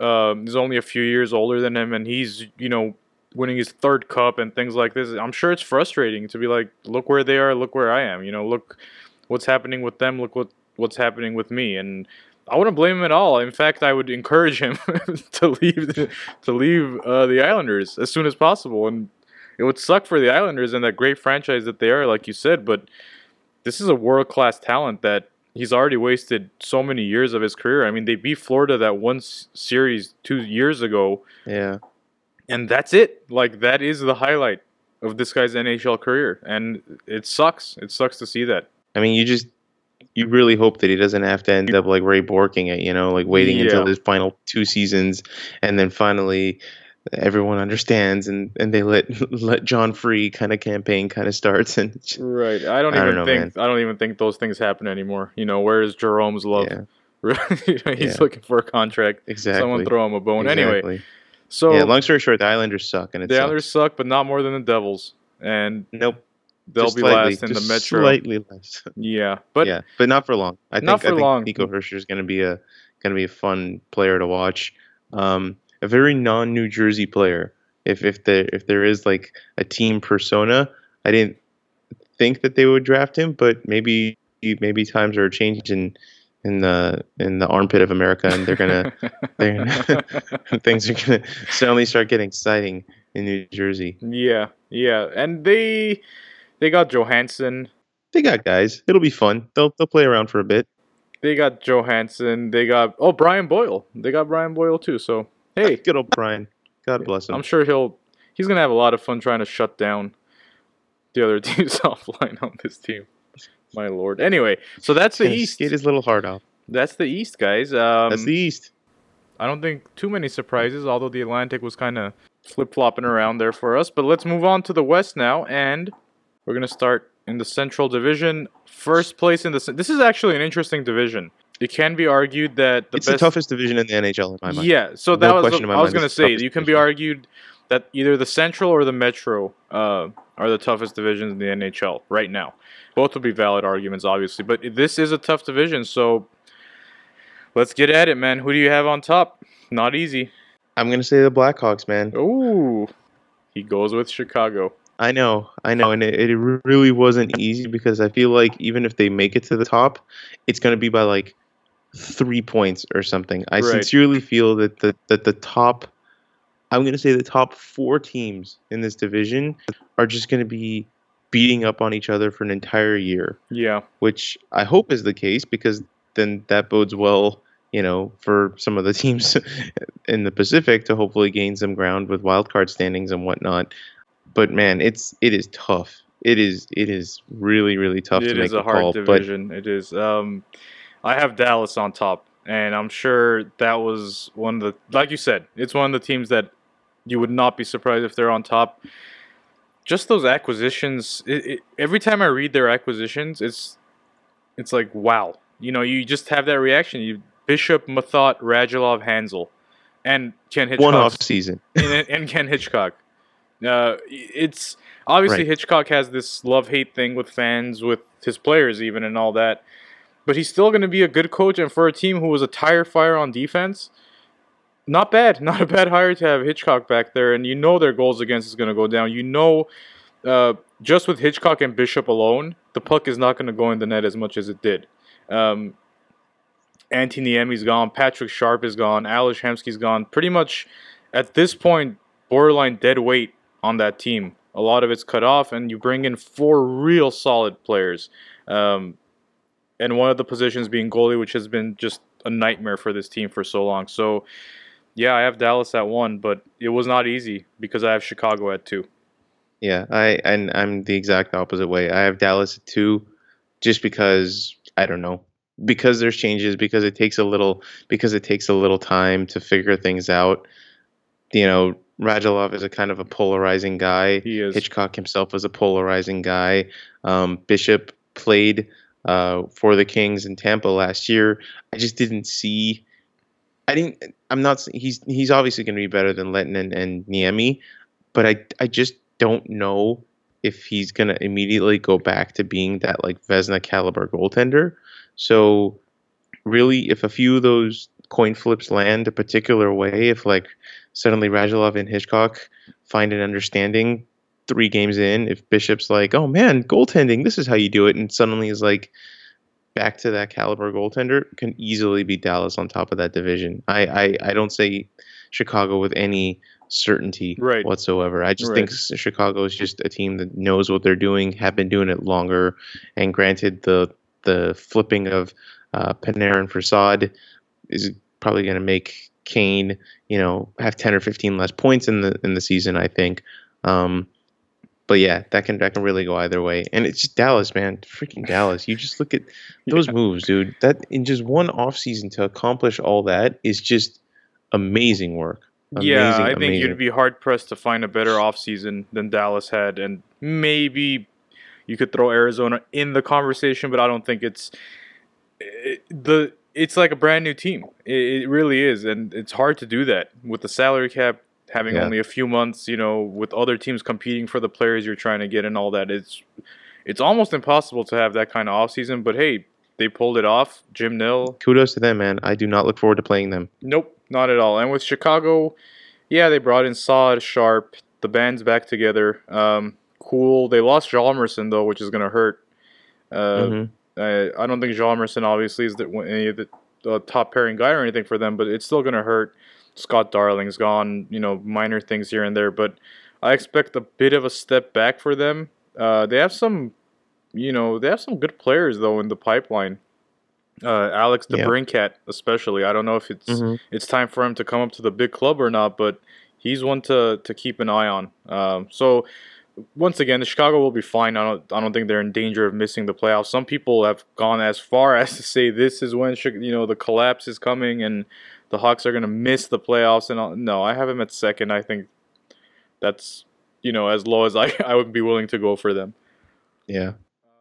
um, is only a few years older than him, and he's you know winning his third cup and things like this. I'm sure it's frustrating to be like, look where they are, look where I am. You know, look what's happening with them. Look what what's happening with me, and I wouldn't blame him at all. In fact, I would encourage him [laughs] to leave the, to leave uh, the Islanders as soon as possible. And it would suck for the Islanders and that great franchise that they are, like you said. But this is a world class talent that he's already wasted so many years of his career. I mean, they beat Florida that one s- series two years ago, Yeah. And that's it. Like that is the highlight of this guy's NHL career, and it sucks. It sucks to see that. I mean, you just you really hope that he doesn't have to end up like Ray Borking it, you know, like waiting until his final two seasons, and then finally everyone understands and and they let [laughs] let John Free kind of campaign kind of starts and Right. I don't I even don't know, think I don't even think those things happen anymore. You know, where is Jerome's love? yeah, [laughs] He's Yeah. looking for a contract. exactly. Someone throw him a bone. Anyway, Exactly. So yeah. Long story short, the Islanders suck, and the sucks. Islanders suck, but not more than the Devils, and Nope. they'll just be slightly, last in the Metro. Slightly less. [laughs] Yeah, but yeah, but not for long. I think, Not for I think long. Nico Hischier is going to be a going to be a fun player to watch. Um, a very non New Jersey player. If if there if there is like a team persona, I didn't think that they would draft him, but maybe maybe times are changing in the in the armpit of America, and they're gonna [laughs] they're gonna, [laughs] things are gonna suddenly start getting exciting in New Jersey. yeah, yeah, and they they got Johansson. They got guys. It'll be fun. They'll they'll play around for a bit. They got Johansson. They got oh Brian Boyle. They got Brian Boyle too. So hey, [laughs] Good old Brian. God bless him. I'm sure he'll he's gonna have a lot of fun trying to shut down the other teams offline on this team. My lord. Anyway, so that's the Gonna East. Skate his little heart off. That's the East, guys. Um, That's the East. I don't think too many surprises, although the Atlantic was kind of flip flopping around there for us. But let's move on to the West now, and we're gonna start in the Central Division. First place in the. This is actually an interesting division. It can be argued that the it's best the toughest division in the NHL in my mind. Yeah, so No that was I was gonna say. You can be division. argued that either the Central or the Metro uh, are the toughest divisions in the NHL right now. Both would be valid arguments, obviously, but this is a tough division. So let's get at it, man. Who do you have on top? Not easy. I'm gonna say the Blackhawks, man. Ooh, he goes with Chicago. I know, I know, and it, it really wasn't easy because I feel like even if they make it to the top, it's gonna be by like three points or something. I Right. sincerely feel that the that the top, I'm gonna say the top four teams in this division are just gonna be beating up on each other for an entire year. Yeah, which I hope is the case because then that bodes well, you know, for some of the [laughs] teams in the Pacific to hopefully gain some ground with wildcard standings and whatnot. But man, it's it is tough. It is it is really really tough it to make is a hard call. division. It is. Um, I have Dallas on top, and I'm sure that was one of the, like you said, it's one of the teams that you would not be surprised if they're on top. Just those acquisitions. It, it, every time I read their acquisitions, it's it's like wow. You know, you just have that reaction. You Bishop, Methot, Radulov, Hanzal, and Ken but one Hitchcock off season. [laughs] and, and Ken Hitchcock. Uh, it's obviously Right. Hitchcock has this love hate thing with fans, with his players, even and all that. But he's still going to be a good coach, and for a team who was a tire fire on defense, not bad, [laughs] not a bad hire to have Hitchcock back there, and you know their goals against is going to go down. You know, uh, just with Hitchcock and Bishop alone, the puck is not going to go in the net as much as it did. Um, Antti Niemi's gone, Patrick Sharp is gone, Ales Hemsky's gone. Pretty much at this point, borderline dead weight on that team. A lot of it's cut off, and you bring in four real solid players. Um, and one of the positions being goalie, which has been just a nightmare for this team for so long. So, yeah, I have Dallas at one, but it was not easy because I have Chicago at two. Yeah, I and I'm the exact opposite way. I have Dallas at two, just because I don't know because there's changes because it takes a little because it takes a little time to figure things out. You know, Radulov is a kind of a polarizing guy. He is. Hitchcock himself was a polarizing guy. Um, Bishop played uh, for the Kings in Tampa last year. I just didn't see. I didn't. I'm not. He's he's obviously going to be better than Lehtonen and, and Niemi, but I I just don't know if he's going to immediately go back to being that like Vezina caliber goaltender. So really, if a few of those coin flips land a particular way, if like suddenly Radulov and Hitchcock find an understanding three games in, if Bishop's like, oh man, goaltending, this is how you do it, and suddenly is like back to that caliber goaltender, can easily be Dallas on top of that division. I I, I don't say Chicago with any certainty Right. whatsoever. I just Right. think Chicago is just a team that knows what they're doing, have been doing it longer, and granted the the flipping of uh, Panarin for Saad is probably going to make Kane, you know, have ten or fifteen less points in the in the season. I think. Um, but yeah, that can that can really go either way, and it's just Dallas, man, freaking Dallas. You just look at [laughs] those Yeah. moves, dude. That in just one offseason to accomplish all that is just amazing work. yeah, Amazing, I think amazing. you'd be hard pressed to find a better offseason than Dallas had, and maybe you could throw Arizona in the conversation, but I don't think it's it, the. It's like a brand new team. It, it really is, and it's hard to do that with the salary cap having Yeah. only a few months. You know, with other teams competing for the players you're trying to get and all that. It's it's almost impossible to have that kind of offseason. But hey, they pulled it off. Jim Nill, kudos to them, man. I do not look forward to playing them. Nope, not at all. And with Chicago, yeah, they brought in Saad, Sharp, the band's back together. Um, cool. They lost Hjalmarsson though, which is gonna hurt. Uh, Mhm. I, I don't think Hjalmarsson obviously is the, any of the, the top pairing guy or anything for them, but it's still gonna hurt. Scott Darling's gone. You know, minor things here and there, but I expect a bit of a step back for them. Uh, they have some, you know, they have some good players though in the pipeline. Uh, Alex Yeah. DeBrincat, especially. I don't know if it's Mhm. it's time for him to come up to the big club or not, but he's one to, to keep an eye on. Um, so once again, the Chicago will be fine. I don't I don't think they're in danger of missing the playoffs. Some people have gone as far [laughs] as to say this is when you know the collapse is coming and the Hawks are going to miss the playoffs. And all. no, I have him at second. I think that's you know as low as I [laughs] I would be willing to go for them. Yeah,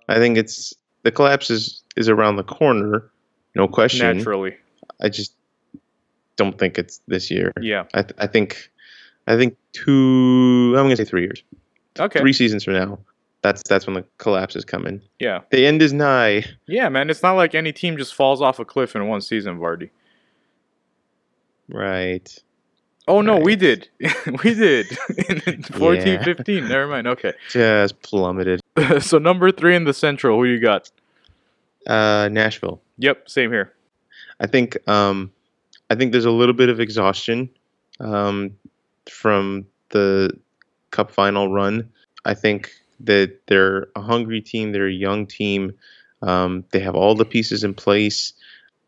I think it's the collapse is is around the corner, no question. Naturally, I just don't think it's this year. yeah. I th- I think I think two. I'm gonna say three years, Okay, three seasons from now. That's that's when the collapse is coming. yeah, The end is nigh. yeah, man. It's not like any team just falls off a cliff in one season, Vardy. Right. Oh no, we did. [laughs] we did. [laughs] In [laughs] 14, Yeah. 15. Never mind. Okay. Just plummeted. so number three in the Central, who you got? Uh, Nashville. Yep, same here. I think um, I think there's a little bit of exhaustion um, from the Cup final run. I think that they're a hungry team. They're a young team. Um, they have all the pieces in place.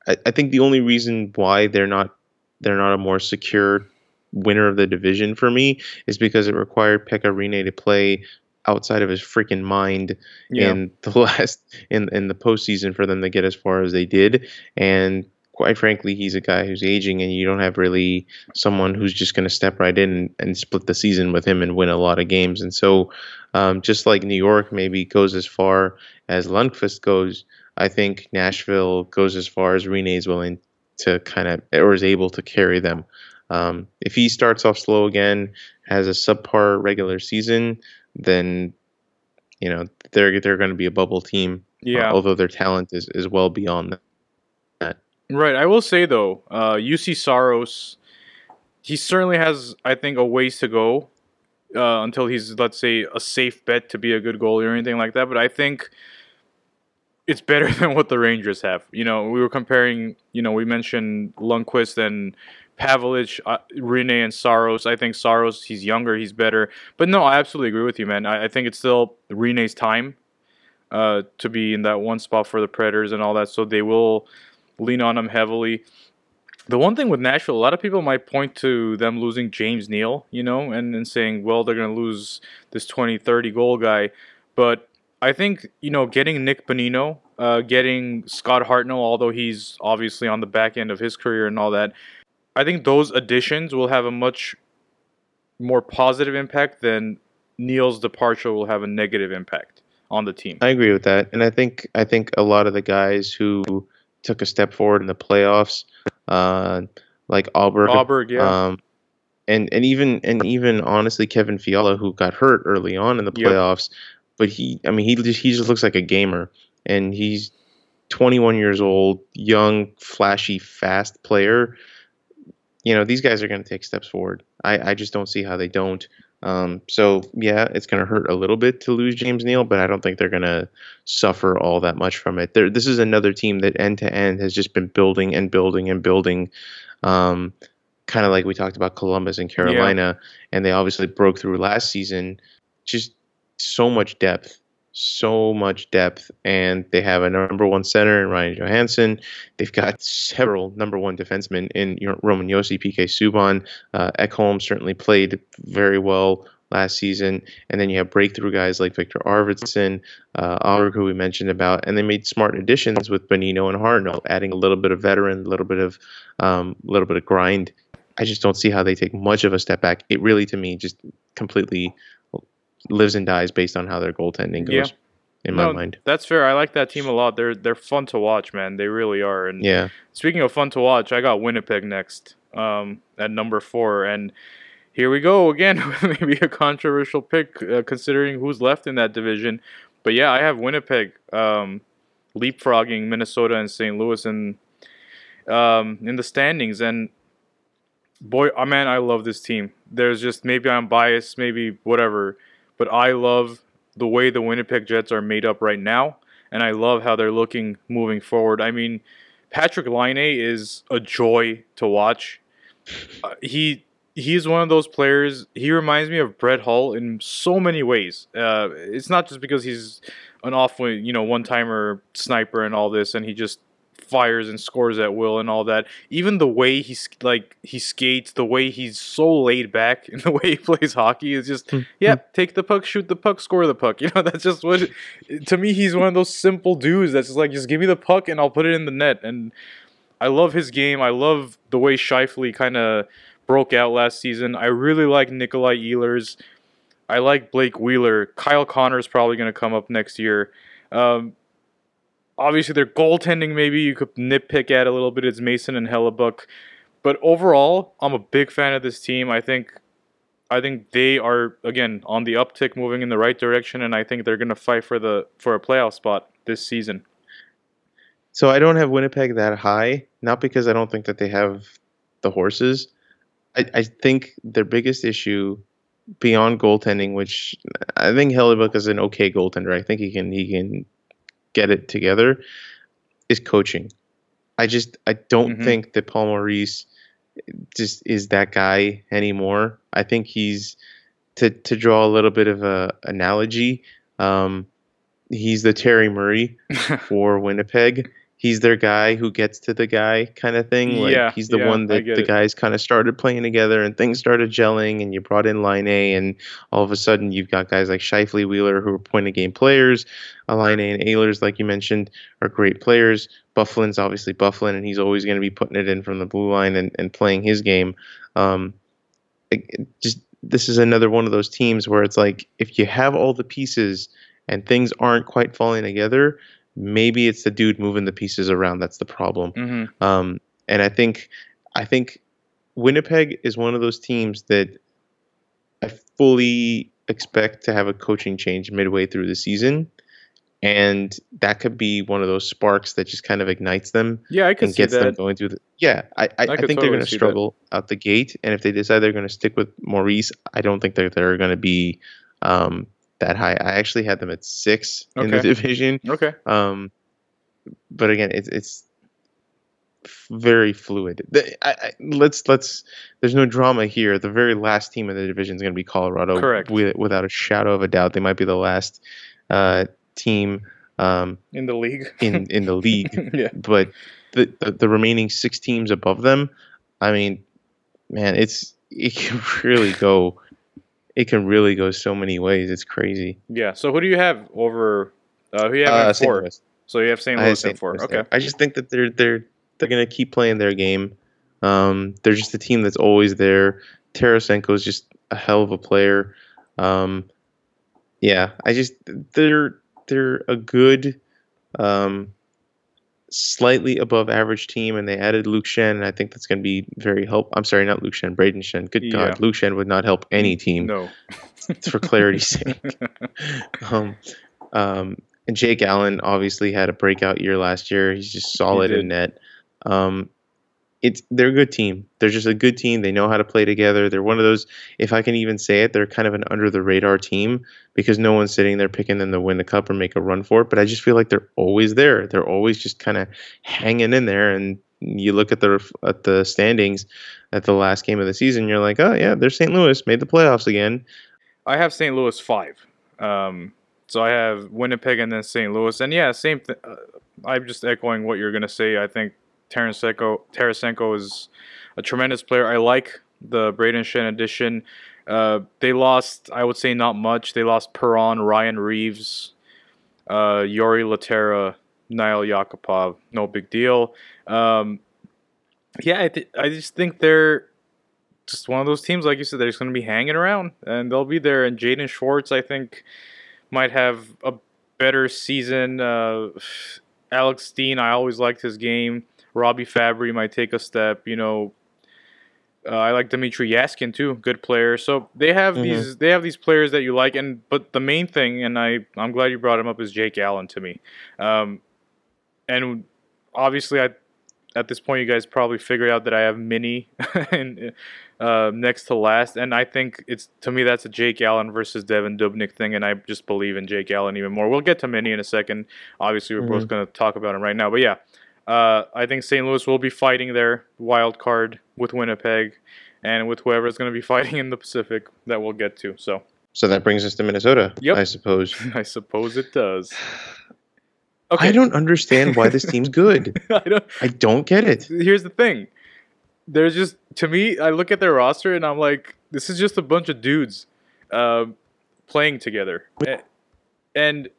I, I think the only reason why they're not they're not a more secure winner of the division for me is because it required Pekka Rinne to play outside of his freaking mind Yeah. in [laughs] the last in in the postseason for them to get as far as they did. And quite frankly, he's a guy who's aging, and you don't have really someone who's just going to step right in and, and split the season with him and win a lot of games. And so, um, just like New York maybe goes as far as Lundqvist goes, I think Nashville goes as far as Rinne is willing to kind of or is able to carry them. Um, if he starts off slow again, has a subpar regular season, then you know they're they're going to be a bubble team. uh, yeah. although their talent is, is well beyond that. Right. I will say though, uh, Juuse Saros he certainly has, I think, a ways to go uh, until he's, let's say, a safe bet to be a good goalie or anything like that. But I think it's better [laughs] than what the Rangers have. You know, we were comparing. You know, we mentioned Lundqvist and Pavelec, uh, Rinne, and Saros. I think Saros, he's younger, he's better. But no, I absolutely agree with you, man. I, I think it's still Rinne's time uh, to be in that one spot for the Predators and all that. So they will lean on him heavily. The one thing with Nashville, a lot of people might point to them losing James Neal, you know, and, and saying, well, they're going to lose this 20, 30 goal guy. But I think, you know, getting Nick Bonino, uh, getting Scott Hartnell, although he's obviously on the back end of his career and all that, I think those additions will have a much more positive impact than Neal's departure will have a negative impact on the team. I agree with that, and I think I think a lot of the guys who took a step forward in the playoffs, uh, like Aberg, Aberg, yeah. um, and and even and even honestly, Kevin Fiala, who got hurt early on in the playoffs, but he, I mean, he just he just looks like a gamer, and he's 21 years old, young, flashy, fast player. You know, these guys are going to take steps forward. I, I just don't see how they don't. Um, so yeah, it's going to hurt a little bit to lose James Neal, but I don't think they're going to suffer all that much from it. There, this is another team that end to end has just been building and building and building, um, kind of like we talked about Columbus and Carolina, and they obviously broke through last season. Just so much depth, so much depth, and they have a number one center in Ryan Johansen. They've got several number one defensemen in Roman Josi, PK Subban. Uh, Ekholm certainly played very well last season, and then you have breakthrough guys like Viktor Arvidsson, uh, who we mentioned about, and they made smart additions with Bonino and Hartnell, adding a little bit of veteran, a little bit of, um, a little bit of grind. I just don't see how they take much of a step back. It really, to me, just completely lives and dies based on how their goaltending goes. Yeah. In my mind, That's fair. I like that team a lot. They're they're fun to watch, man. They really are. And yeah, speaking of fun to watch, I got Winnipeg next um, at number four, and here we go again. [laughs] Maybe a controversial pick uh, considering who's left in that division, but yeah, I have Winnipeg um, leapfrogging Minnesota and St. Louis in um, in the standings, and boy, oh man, I love this team. There's just maybe I'm biased, maybe whatever, but I love the way the Winnipeg Jets are made up right now, and I love how they're looking moving forward. I mean, Patrik Laine is a joy to watch. Uh, he he's one of those players. He reminds me of Brett Hull in so many ways. Uh, it's not just because he's an off, you know, one timer sniper and all this, and he just fires and scores at will and all that. Even the way he's like he skates, the way he's so laid back, [laughs] and the way he plays hockey is just yeah, take the puck, shoot the puck, score the puck. [laughs] You know, that's just what to me he's one of those simple dudes that's just like just give me the puck and I'll put it in the net. And I love his game. I love the way Scheifele kind of broke out last season. I really like Nikolaj Ehlers. I like Blake Wheeler. Kyle Connor is probably going to come up next year. Um, obviously, their goaltending maybe you could nitpick at a little bit. It's Mason and Hellebuyck, but overall, I'm a big fan of this team. I think, I think they are again on the uptick, moving in the right direction, and I think they're going to fight for the for a playoff spot this season. So I don't have Winnipeg that high, not because I don't think that they have the horses. I, I think their biggest issue beyond goaltending, which I think Hellebuyck is an okay goaltender. I think he can he can get it together, is coaching. I just I don't Mhm. think that Paul Maurice just is that guy anymore. I think he's to to draw a little bit of a analogy. Um, he's the Terry Murray [laughs] for Winnipeg. He's their guy who gets to the guy kind of thing. Like Yeah, he's the yeah, one that the it. guys kind of started playing together and things started gelling and you brought in Laine and all of a sudden you've got guys like Scheifele Wheeler who are point of game players. Laine and Ehlers, like you mentioned, are great players. Byfuglien's obviously Byfuglien and he's always going to be putting it in from the blue line and, and playing his game. Um, it just this is another one of those teams where it's like if you have all the pieces and things aren't quite falling together, maybe it's the dude moving the pieces around that's the problem. hmm Um, and I think I think Winnipeg is one of those teams that I fully expect to have a coaching change midway through the season. and that could be one of those sparks that just kind of ignites them Yeah, I can and see gets them going through the. Yeah, I, I, I, could think they're going to see that. struggle out the gate, and if they decide they're going to stick with Maurice, I don't think that they're going to be um, that high. I actually had them at six in the division. Okay. Um, but again, it's it's very fluid. The, I, I, let's let's. There's no drama here. The very last team in the division is going to be Colorado. Correct. With, without a shadow of a doubt, they might be the last uh, team um, In the league. [laughs] in in the league. [laughs] yeah. But the, the the remaining six teams above them, I mean, man, it's it can [laughs] really go. It can really go so many ways. It's crazy. Yeah. So who do you have over? Uh, who you have Uh, in four? So you have St. Louis in St. four. Okay. there. I just think that they're they're they're gonna keep playing their game. Um, they're just a team that's always there. Tarasenko is just a hell of a player. Um, yeah, I just they're they're a good, um, slightly above average team, and they added Luke Schenn, and I think that's going to be very help. I'm sorry, not Luke Schenn, Brayden Schenn. Good Yeah. God, Luke Schenn would not help any team No. [laughs] for clarity's [laughs] sake. Um, um, and Jake Allen obviously had a breakout year last year. He's just solid in net. Um, it's they're a good team. They're just a good team. They know how to play together. They're one of those, if I can even say it, they're kind of an under the radar team because no one's sitting there picking them to win the cup or make a run for it. But I just feel like they're always there. They're always just kind of hanging in there. And you look at the at the standings at the last game of the season, you're like, oh yeah, they're St. Louis made the playoffs again. I have St. Louis five. Um, so I have Winnipeg and then St. Louis, and yeah, same. Th- uh, I'm just echoing what you're gonna say. I think Tarasenko Tarasenko is a tremendous player. I like the Brayden Schenn addition. Uh, they lost, I would say, not much. They lost Perron, Ryan Reaves, uh, Jori Lehtera, Nail Yakupov. No big deal. Um, yeah, I, th- I just think they're just one of those teams, like you said, they're just going to be hanging around and they'll be there. And Jaden Schwartz, I think, might have a better season. Uh, Alex Steen, I always liked his game. Robby Fabbri might take a step. You know, uh, I like Dmitrij Jaskin too, good player. So they have Mhm. these they have these players that you like, and but the main thing, and I I'm glad you brought him up, is Jake Allen to me. Um, and obviously, I at this point, you guys probably figured out that I have Mini and [laughs] uh, next to last, and I think it's to me that's a Jake Allen versus Devan Dubnyk thing, and I just believe in Jake Allen even more. We'll get to Mini in a second. Obviously, we're both going to talk about him right now, but yeah, uh, I think St. Louis will be fighting their wild card with Winnipeg, and with whoever is going to be [laughs] fighting in the Pacific that we'll get to. So So that brings us to Minnesota, Yep. I suppose. [laughs] I suppose it does. [sighs] I don't understand why this team's good. [laughs] I don't. I don't get it. here's the thing. There's just to me, I look at their roster and I'm like, this is just a bunch of dudes um, playing together, and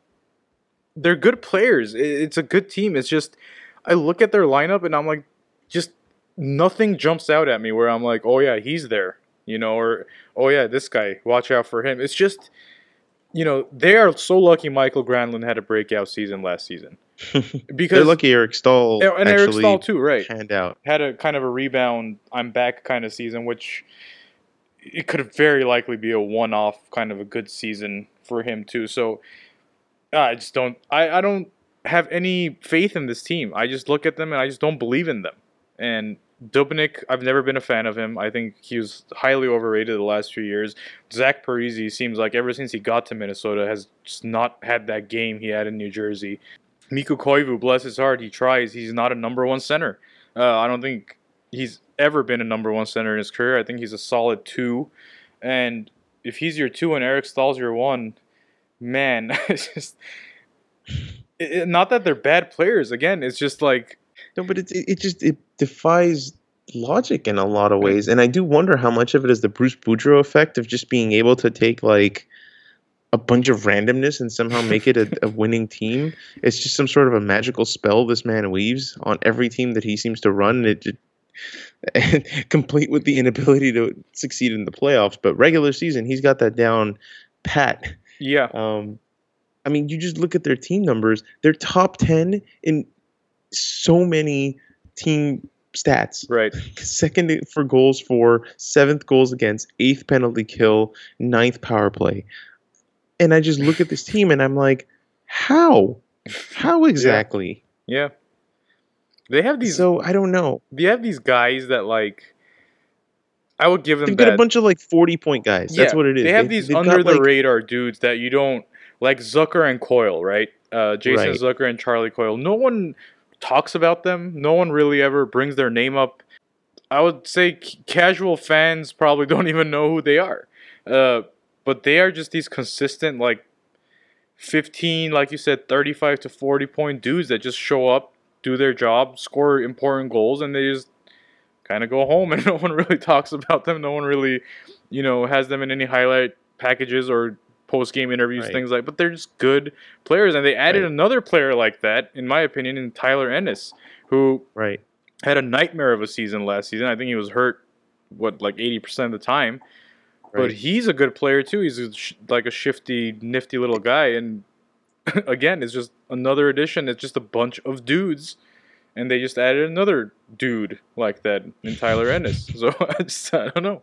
they're good players. It's a good team. It's just I look at their lineup and I'm like, just nothing jumps out at me where I'm like, oh yeah, he's there, you know, or oh yeah, this guy, watch out for him. It's just. You know they are so lucky. Mikael Granlund had a breakout season last season [laughs] because They're lucky Eric Staal and Eric actually Staal too, right? out. had a kind of a rebound, I'm back kind of season, which it could very likely be a one off kind of a good season for him too. So I just don't I, I don't have any faith in this team. I just look at them and I just don't believe in them. And Dubnyk, I've never been a fan of him. I think he was highly overrated the last few years. Zach Parise seems like ever since he got to Minnesota has just not had that game he had in New Jersey. Mikko Koivu, bless his heart, he tries. He's not a number one center. Uh, I don't think he's ever been a number one center in his career. I think he's a solid two. And if he's your two and Eric Staal's your one, man, [laughs] it's just it, it- not that they're bad players. Again, it's just like No, but it, it, it just it defies logic in a lot of ways, and I do wonder how much of it is the Bruce Boudreau effect of just being able to take like a bunch of randomness and somehow make it a, [laughs] a winning team. It's just some sort of a magical spell this man weaves on every team that he seems to run. It just, [laughs] complete with the inability to succeed in the playoffs, but regular season he's got that down pat. yeah, Um, I mean, you just look at their team numbers. They're top ten in so many team stats. right. Second for goals for, seventh goals against, eighth penalty kill, ninth power play. And I just look at this team and I'm like, How? How exactly? Yeah. They have these So I don't know. they have these guys that like I would give them They've got a bunch of like forty point guys. That's what it is. They have these under the like- radar dudes that you don't like Zucker and Coyle, right? Uh, Jason Right. Zucker and Charlie Coyle. No one talks about them. No one really ever brings their name up. I would say c- casual fans probably [laughs] don't even know who they are. Uh, but they are just these consistent, like 15, like you said, 35 to 40 point dudes that just show up, do their job, score important goals, and they just kind of go home [laughs] and no one really talks about them. No one really, you know, has them in any highlight packages or post game interviews, Right. things like. But they're just good players, and they added Right. another player like that, in my opinion, in Tyler Ennis, who right. had a nightmare of a season last season. I think he was hurt, what like eighty percent of the time. But he's a good player too. He's a sh- like a shifty, nifty little guy, and [laughs] again, it's just another addition. It's just a bunch of dudes, and they just added another dude like that in Tyler Ennis. So [laughs] I just I don't know.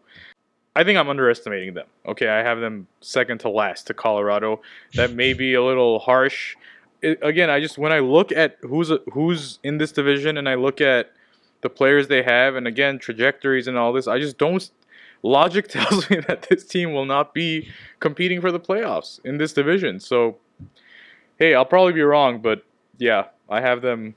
I think I'm underestimating them. Okay, I have them second to last to Colorado. That may be a little harsh. It, again, I just when I look at who's who's in this division and I look at the players they have, and again trajectories and all this, I just don't. Logic [laughs] tells me that this team will not be competing for the playoffs in this division. So, hey, I'll probably be wrong, but yeah, I have them.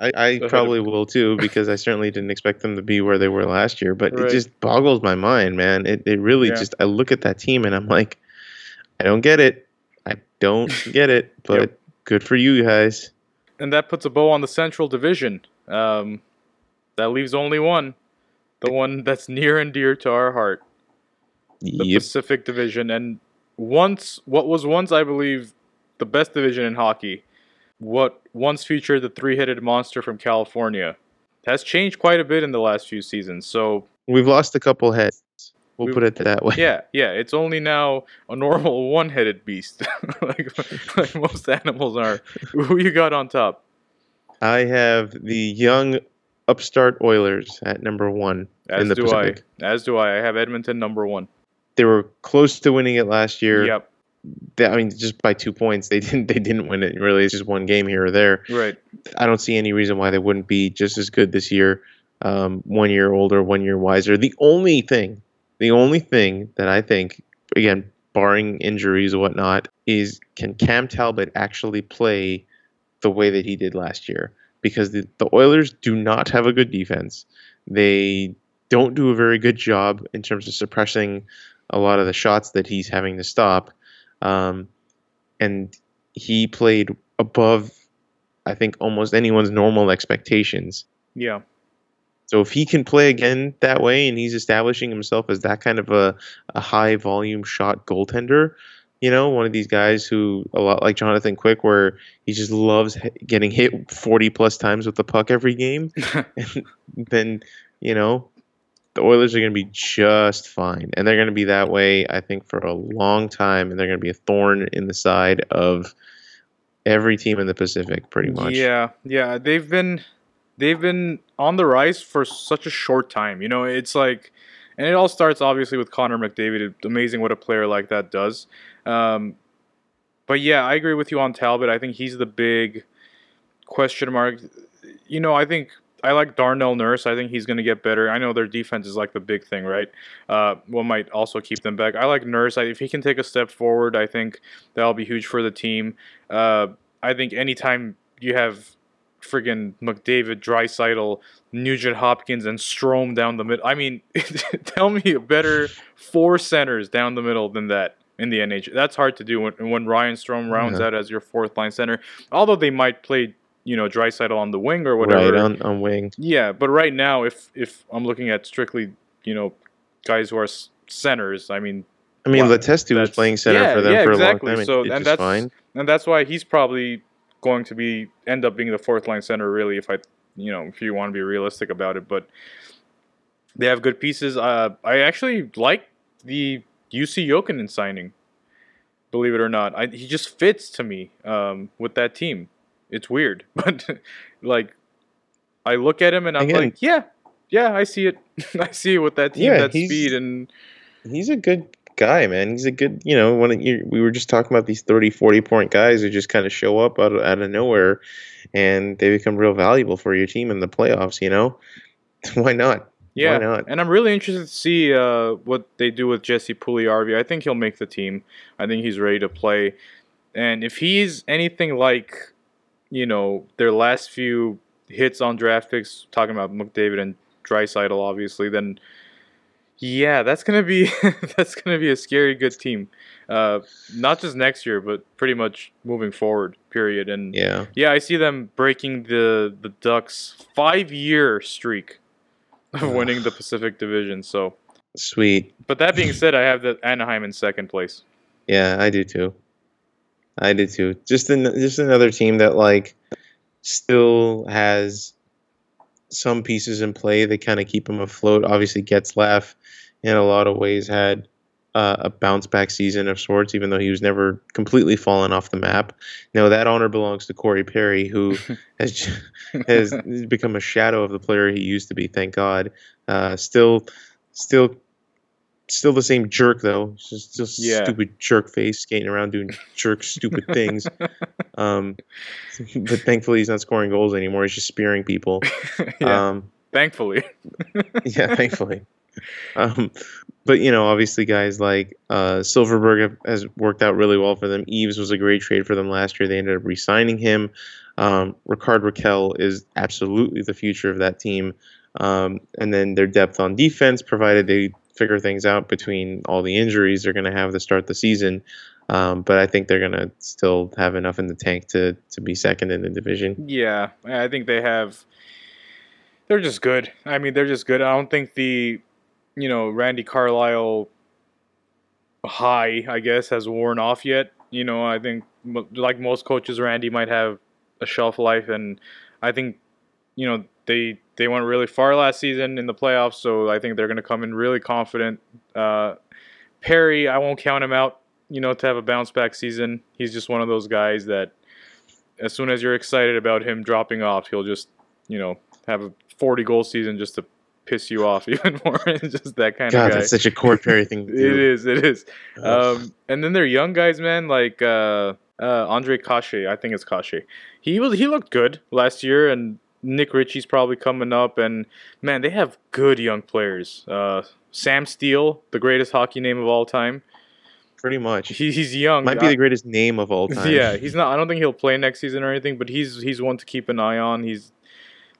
I, I probably will too because I certainly didn't expect them to be where they were last year. But Right. it just boggles my mind, man. It it really Yeah. just I look at that team and I'm like, I don't get it. I don't [laughs] get it. But Yep. good for you guys. And that puts a bow on the Central Division. Um, that leaves only one, the one that's near and dear to our heart. the Yep. Pacific Division, and once what was once, I believe, the best division in hockey, what once featured the three-headed monster from California, has changed quite a bit in the last few seasons. So We've lost a couple heads. We'll We've- put it that way. yeah, yeah, it's only now a normal [laughs] one-headed beast, [laughs] like, like most animals are. Who you got on top? I have the young upstart Oilers at number one As in the do Pacific. I. As do I. I have Edmonton number one. They were close to winning it last year. Yep. They- I mean, just by two points, they [laughs] didn't. They didn't win it. Really, it's just one game here or there. Right. I don't see any reason why they wouldn't be just as good this year. Um, one year older, one year wiser. The only thing, the only thing that I think, again, barring injuries or whatnot, is can Cam Talbot actually play the way that he did last year? Because the, the Oilers do not have a good defense. They don't do a very good job in terms of suppressing a lot of the shots that he's having to stop. Um, and he played above I think almost anyone's normal expectations. Yeah. So if he can play again that way and he's establishing himself as that kind of a, a high volume shot goaltender, you know, one of these guys who a lot like Jonathan Quick where he just loves h- getting hit 40 plus times with the puck every game, [laughs] [laughs] then, you know, the Oilers are going to be just fine. And they're going to be that way I think for a long time and they're going to be a thorn in the side of every team in the Pacific pretty much. Yeah, yeah, they've been they've been on the rise for such a short time. You know, it's like, and it all starts obviously with Connor McDavid. It's amazing what a player like that does. Um, but yeah, I agree with you on Talbot. I think he's the big question mark. You know, I think I like Darnell Nurse. I think he's going to get better. I know their defense is like the big thing, right? Uh, what might also keep them back. I like Nurse. I, if he can take a step forward, I think that'll be huge for the team. Uh, I think anytime you have friggin' McDavid, Draisaitl, Nugent Hopkins, and Strome down the middle. I mean, [laughs] tell me a better four centers down the middle than that in the NHL. That's hard to do when, when Ryan Strome rounds Yeah. out as your fourth line center. Although they might play, you know, Draisaitl on the wing or whatever. Right on, on wing. Yeah, but right now, if if I'm looking at strictly, you know, guys who are s- centers, I mean, I mean, Wow, Letestu was playing center yeah, for them yeah, for exactly. a long time. So- and, and that's- fine. and that's why he's probably going to be end up being the fourth line center really if i you know if you want to be realistic about it but they have good pieces uh, i actually like the Jussi Jokinen signing believe it or not I, he just fits to me um, with that team it's weird [laughs] but like i look at him and i'm Again- like yeah yeah i see it [laughs] i see it with that team Yeah, that speed and He's a good guy, man. He's a good, you know, when you, we were just talking about these 30, 40 point guys who just kind of show up out of, out of nowhere and they become real valuable for your team in the playoffs, you know? [laughs] Why not? Yeah, Why not? and I'm really interested to see uh, what they do with Jesse Puljujarvi. I think he'll make the team. I think he's ready to play, and if he's anything like, you know, their last few hits on draft picks, talking about McDavid and Draisaitl, obviously, then yeah, that's gonna be [laughs] that's gonna be a scary good team. Uh, not just next year, but pretty much moving forward. Period. And Yeah. yeah, I see them breaking the the Ducks five year streak of winning the Pacific Division. So, Sweet. but that being said, I have the Anaheim in second place. Yeah, I do too. I did too. Just an, just another team that like still has some pieces in play that kind of keep them afloat. Obviously, Getzlaf in a lot of ways had uh, a bounce back season of sorts, even though he was never completely fallen off the map. Now that honor belongs to Corey Perry, who [laughs] has has become a shadow of the player he used to be. Thank God. Uh, still, still. Still the same jerk though, just just Yeah. stupid jerk face skating around doing jerk stupid things. [laughs] Um, but thankfully he's not scoring goals anymore. He's just spearing people. [laughs] yeah, Um, thankfully. [laughs] yeah, thankfully. Um, but you know, obviously, guys like uh, Silfverberg have, has worked out really well for them. Eaves was a great trade for them last year. They ended up re-signing him. Um, Rickard Rakell is absolutely the future of that team. Um, and then their depth on defense, provided they figure things out between all the injuries they're going to have to start the season. Um, but I think they're going to still have enough in the tank to to be second in the division. Yeah, I think they have. They're just good. I mean, they're just good. I don't think the, you know, Randy Carlyle high, I guess, has worn off yet. You know, I think like most coaches, Randy might have a shelf life, and I think, you know, they they went really far last season in the playoffs, so I think they're going to come in really confident. Uh, Perry, I won't count him out. You know, to have a bounce back season, he's just one of those guys that as soon as you're excited about him dropping off, he'll just, you know, have a 40 goal season just to piss you off [laughs] even more. It's [laughs] just that kind God, of guy. that's such a core Perry thing. [laughs] It is, it is. Um, and then they're young guys, man, like uh, uh, Andre Kase. I think it's Kase. He was he looked good last year, and Nick Ritchie's probably coming up. And man, they have good young players. Uh, Sam Steel, the greatest hockey name of all time. Pretty much. He, he's young. Might be the greatest name of all time. yeah, he's not. I don't think he'll play next season or anything, but he's he's one to keep an eye on. He's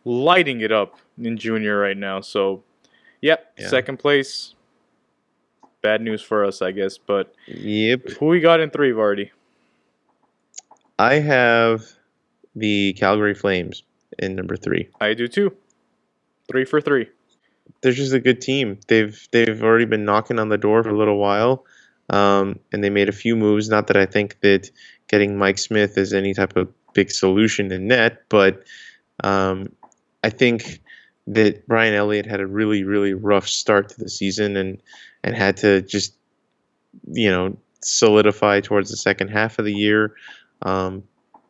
lighting it up in junior right now. So, yep, Yeah. second place. Bad news for us, I guess. But Yep. who we got in three, Vardy? I have the Calgary Flames in number three. I do too. Three for three. They're just a good team. They've they've already been knocking on the door for a little while, um, and they made a few moves. Not that I think that getting Mike Smith is any type of big solution in net, but um, I think that Brian Elliott had a really really rough start to the season and and had to just you know solidify towards the second half of the year. Um,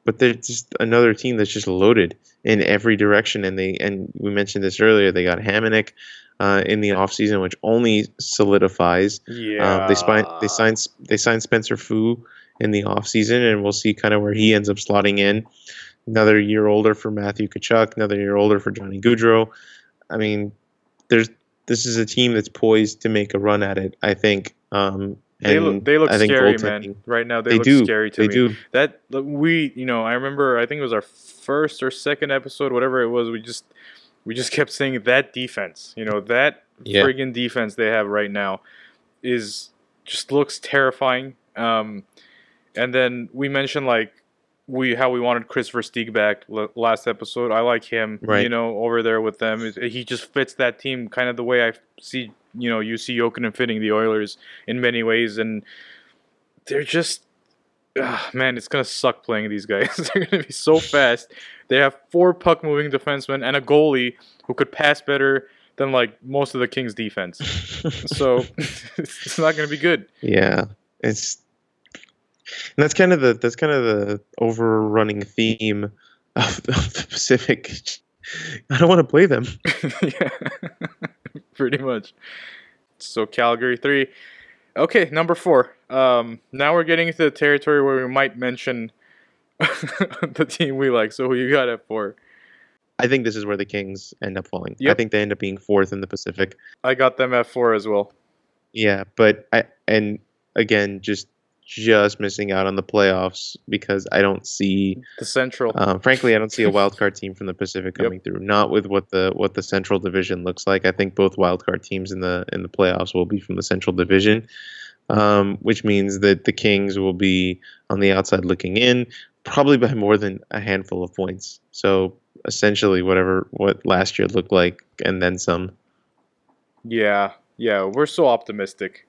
but they're just another team that's just loaded in every direction, and they and we mentioned this earlier. They got Hamonic uh, in the offseason, which only solidifies. Yeah. Um, they signed they signed they signed Spencer Foo in the offseason, and we'll see kind of where he ends up slotting in. Another year older for Matthew Tkachuk, another year older for Johnny Gaudreau. I mean, there's this is a team that's poised to make a run at it. I think. Um, They look, they look I think scary, man. Right now, they, They look do. scary to They me. do. That we, you know, I remember. I think it was our first or second episode, whatever it was. We just, we just [laughs] kept saying that defense. You know, that Yeah. friggin' defense they have right now is just looks terrifying. Um, and then we mentioned like we how we wanted Kris Versteeg back l- last episode. I like him, right. you know, over there with them. He just fits that team kind of the way I see, you know, you see Jokinen fitting the Oilers in many ways, and they're just. ah, man, it's gonna suck playing these guys. [laughs] they're gonna be so fast. They have four puck moving defensemen and a goalie who could pass better than like most of the Kings defense. [laughs] So [laughs] it's not gonna be good. Yeah, it's and that's kind of the that's kind of the overrunning theme of, of the Pacific. I don't want to play them. yeah, [laughs] pretty much. So Calgary three. Okay, number four. Um, now we're getting into the territory where we might mention [laughs] the team we like. So who you got at four? I think this is where the Kings end up falling. I think they end up being fourth in the Pacific. I got them at four as well. Yeah, but I and again just just missing out on the playoffs because I don't see The Central. um, frankly I don't see a wild [laughs] card team from the Pacific Yep. coming through. Not with what the what the Central Division looks like. I think both wild card teams in the in the playoffs will be from the Central Division. Um, which means that the Kings will be on the outside looking in, probably by more than a handful of points. So essentially, whatever what last year looked like, and then some. Yeah, yeah, we're so optimistic.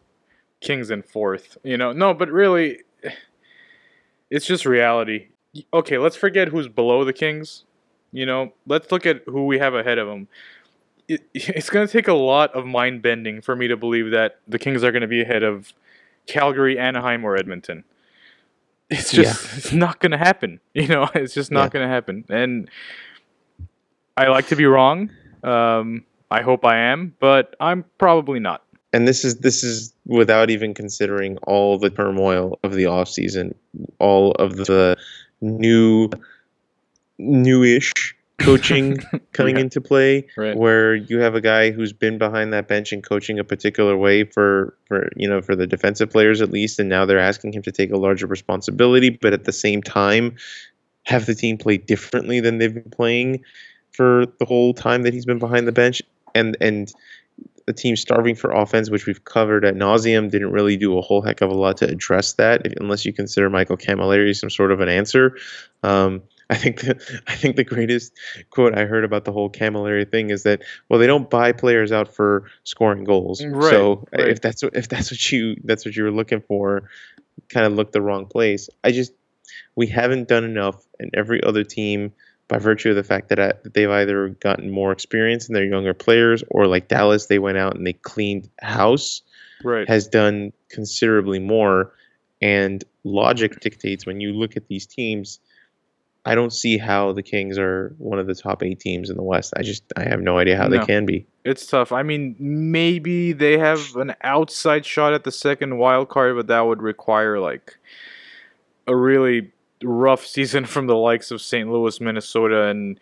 Kings in fourth, you know. No, but really, it's just reality. Okay, let's forget who's below the Kings. You know, let's look at who we have ahead of them. It, [laughs] it's going to take a lot of mind bending for me to believe that the Kings are going to be ahead of Calgary, Anaheim, or Edmonton. It's just it's not going to happen. [laughs] You know, it's just not Yeah. going to happen. And I like to be wrong. Um, I hope I am, but I'm probably not. And this is this is without even considering all the turmoil of the off season, all of the new newish coaching [laughs] coming Yeah. into play Right. where you have a guy who's been behind that bench and coaching a particular way for for you know for the defensive players at least and now they're asking him to take a larger responsibility but at the same time have the team play differently than they've been playing for the whole time that he's been behind the bench and and the team starving for offense, which we've covered at nauseum, didn't really do a whole heck of a lot to address that, if, unless you consider Michael Cammalleri some sort of an answer. Um, I think the, [laughs] I think the greatest quote I heard about the whole Cammalleri thing is that well they don't buy players out for scoring goals. Right, so right. if that's what if that's what you that's what you were looking for, kind of looked the wrong place. I just we haven't done enough, and every other team by virtue of the fact that, uh, that they've either gotten more experience in their younger players or like Dallas, they went out and they cleaned house, Right. has done considerably more. And logic dictates when you look at these teams, I don't see how the Kings are one of the top eight teams in the West. I just I have no idea how No. they can be. It's tough. I mean, maybe they have an outside shot at the second wild card, but that would require like a really rough season from the likes of St. Louis, Minnesota, and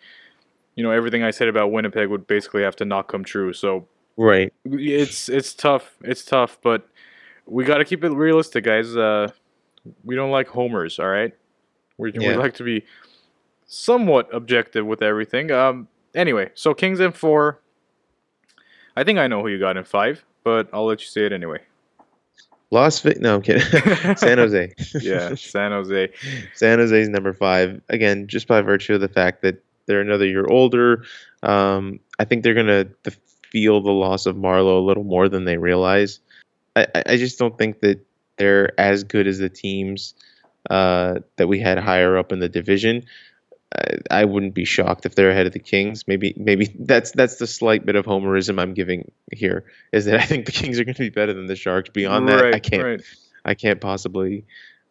you know everything I said about Winnipeg would basically have to not come true. So Right. it's it's tough. It's tough, but we got to keep it realistic, guys. Uh, we don't like homers, all right? We we like to be somewhat objective with everything. Um, anyway, so Kings in four. I think I know who you got in five, but I'll let you say it anyway. Las Vegas. No, I'm kidding. [laughs] San Jose. Yeah, San Jose. San Jose's number five. Again, just by virtue of the fact that they're another year older. Um, I think they're gonna feel the loss of Marleau a little more than they realize. I, I- I just don't think that they're as good as the teams uh, that we had higher up in the division. I, I wouldn't be shocked if they're ahead of the Kings. Maybe, maybe that's that's the slight bit of homerism I'm giving here. Is that I think the Kings are going to be better than the Sharks. Beyond that, right, I can't. right. I can't possibly,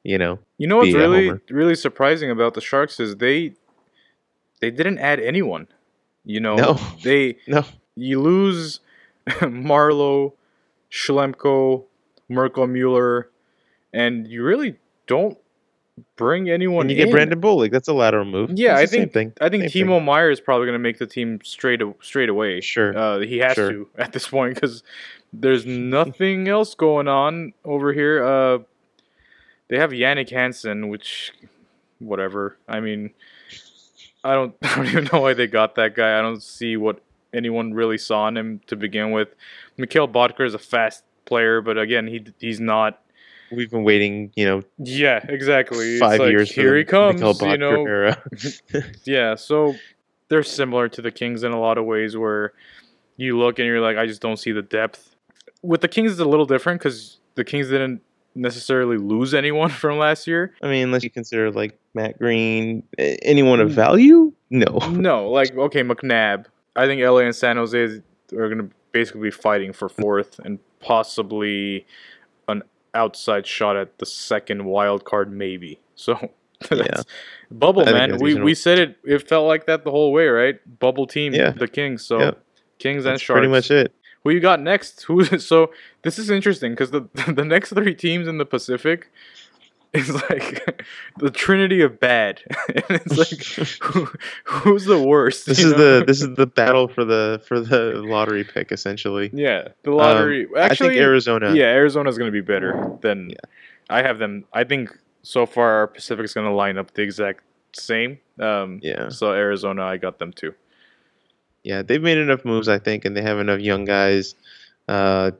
you know. You know what's really really surprising about the Sharks is they they didn't add anyone. You know, No. they [laughs] No. you lose [laughs] Marleau, Schlemko, Mirco Mueller, and you really don't bring anyone. When you get. Brandon Bollig, that's a lateral move. Yeah, I the same think. I think Timo Meier is probably going to make the team straight straight away. Sure. uh, he has Sure. to at this point because there's nothing [laughs] else going on over here. Uh, they have Jannik Hansen, which whatever. I mean, I don't [laughs] I don't even know why they got that guy. I don't see what anyone really saw in him to begin with. Mikkel Boedker is a fast player, but again, he he's not. We've been waiting, you know, Yeah, exactly. Five like, years. Here he comes. You know, era. [laughs] yeah, so they're similar to the Kings in a lot of ways where you look and you're like, I just don't see the depth. With the Kings, it's a little different because the Kings didn't necessarily lose anyone [laughs] from last year. I mean, unless you consider like Matt Greene, anyone Mm. of value? No. [laughs] No, like, okay, McNabb. I think LA and San Jose are going to basically be fighting for fourth and possibly outside shot at the second wild card, maybe. [laughs] So. That's, Bubble man, we, we said it. It felt like that the whole way, right? Bubble team, Yeah. the Kings. So. Kings and That's Sharks. pretty much it. Who you got next? [laughs] Who? So this is interesting because the [laughs] the next three teams in the Pacific [laughs] is like [laughs] the trinity of bad, [laughs] and it's like who, who's the worst? This is know? the this is the battle for the for the lottery pick essentially. yeah the lottery. Um, I Actually, think Arizona. yeah, Arizona's going to be better than Yeah. I have them. I think so far our Pacific's going to line up the exact same. Um, Yeah. So Arizona, I got them too. Yeah, they've made enough moves, I think, and they have enough young guys uh,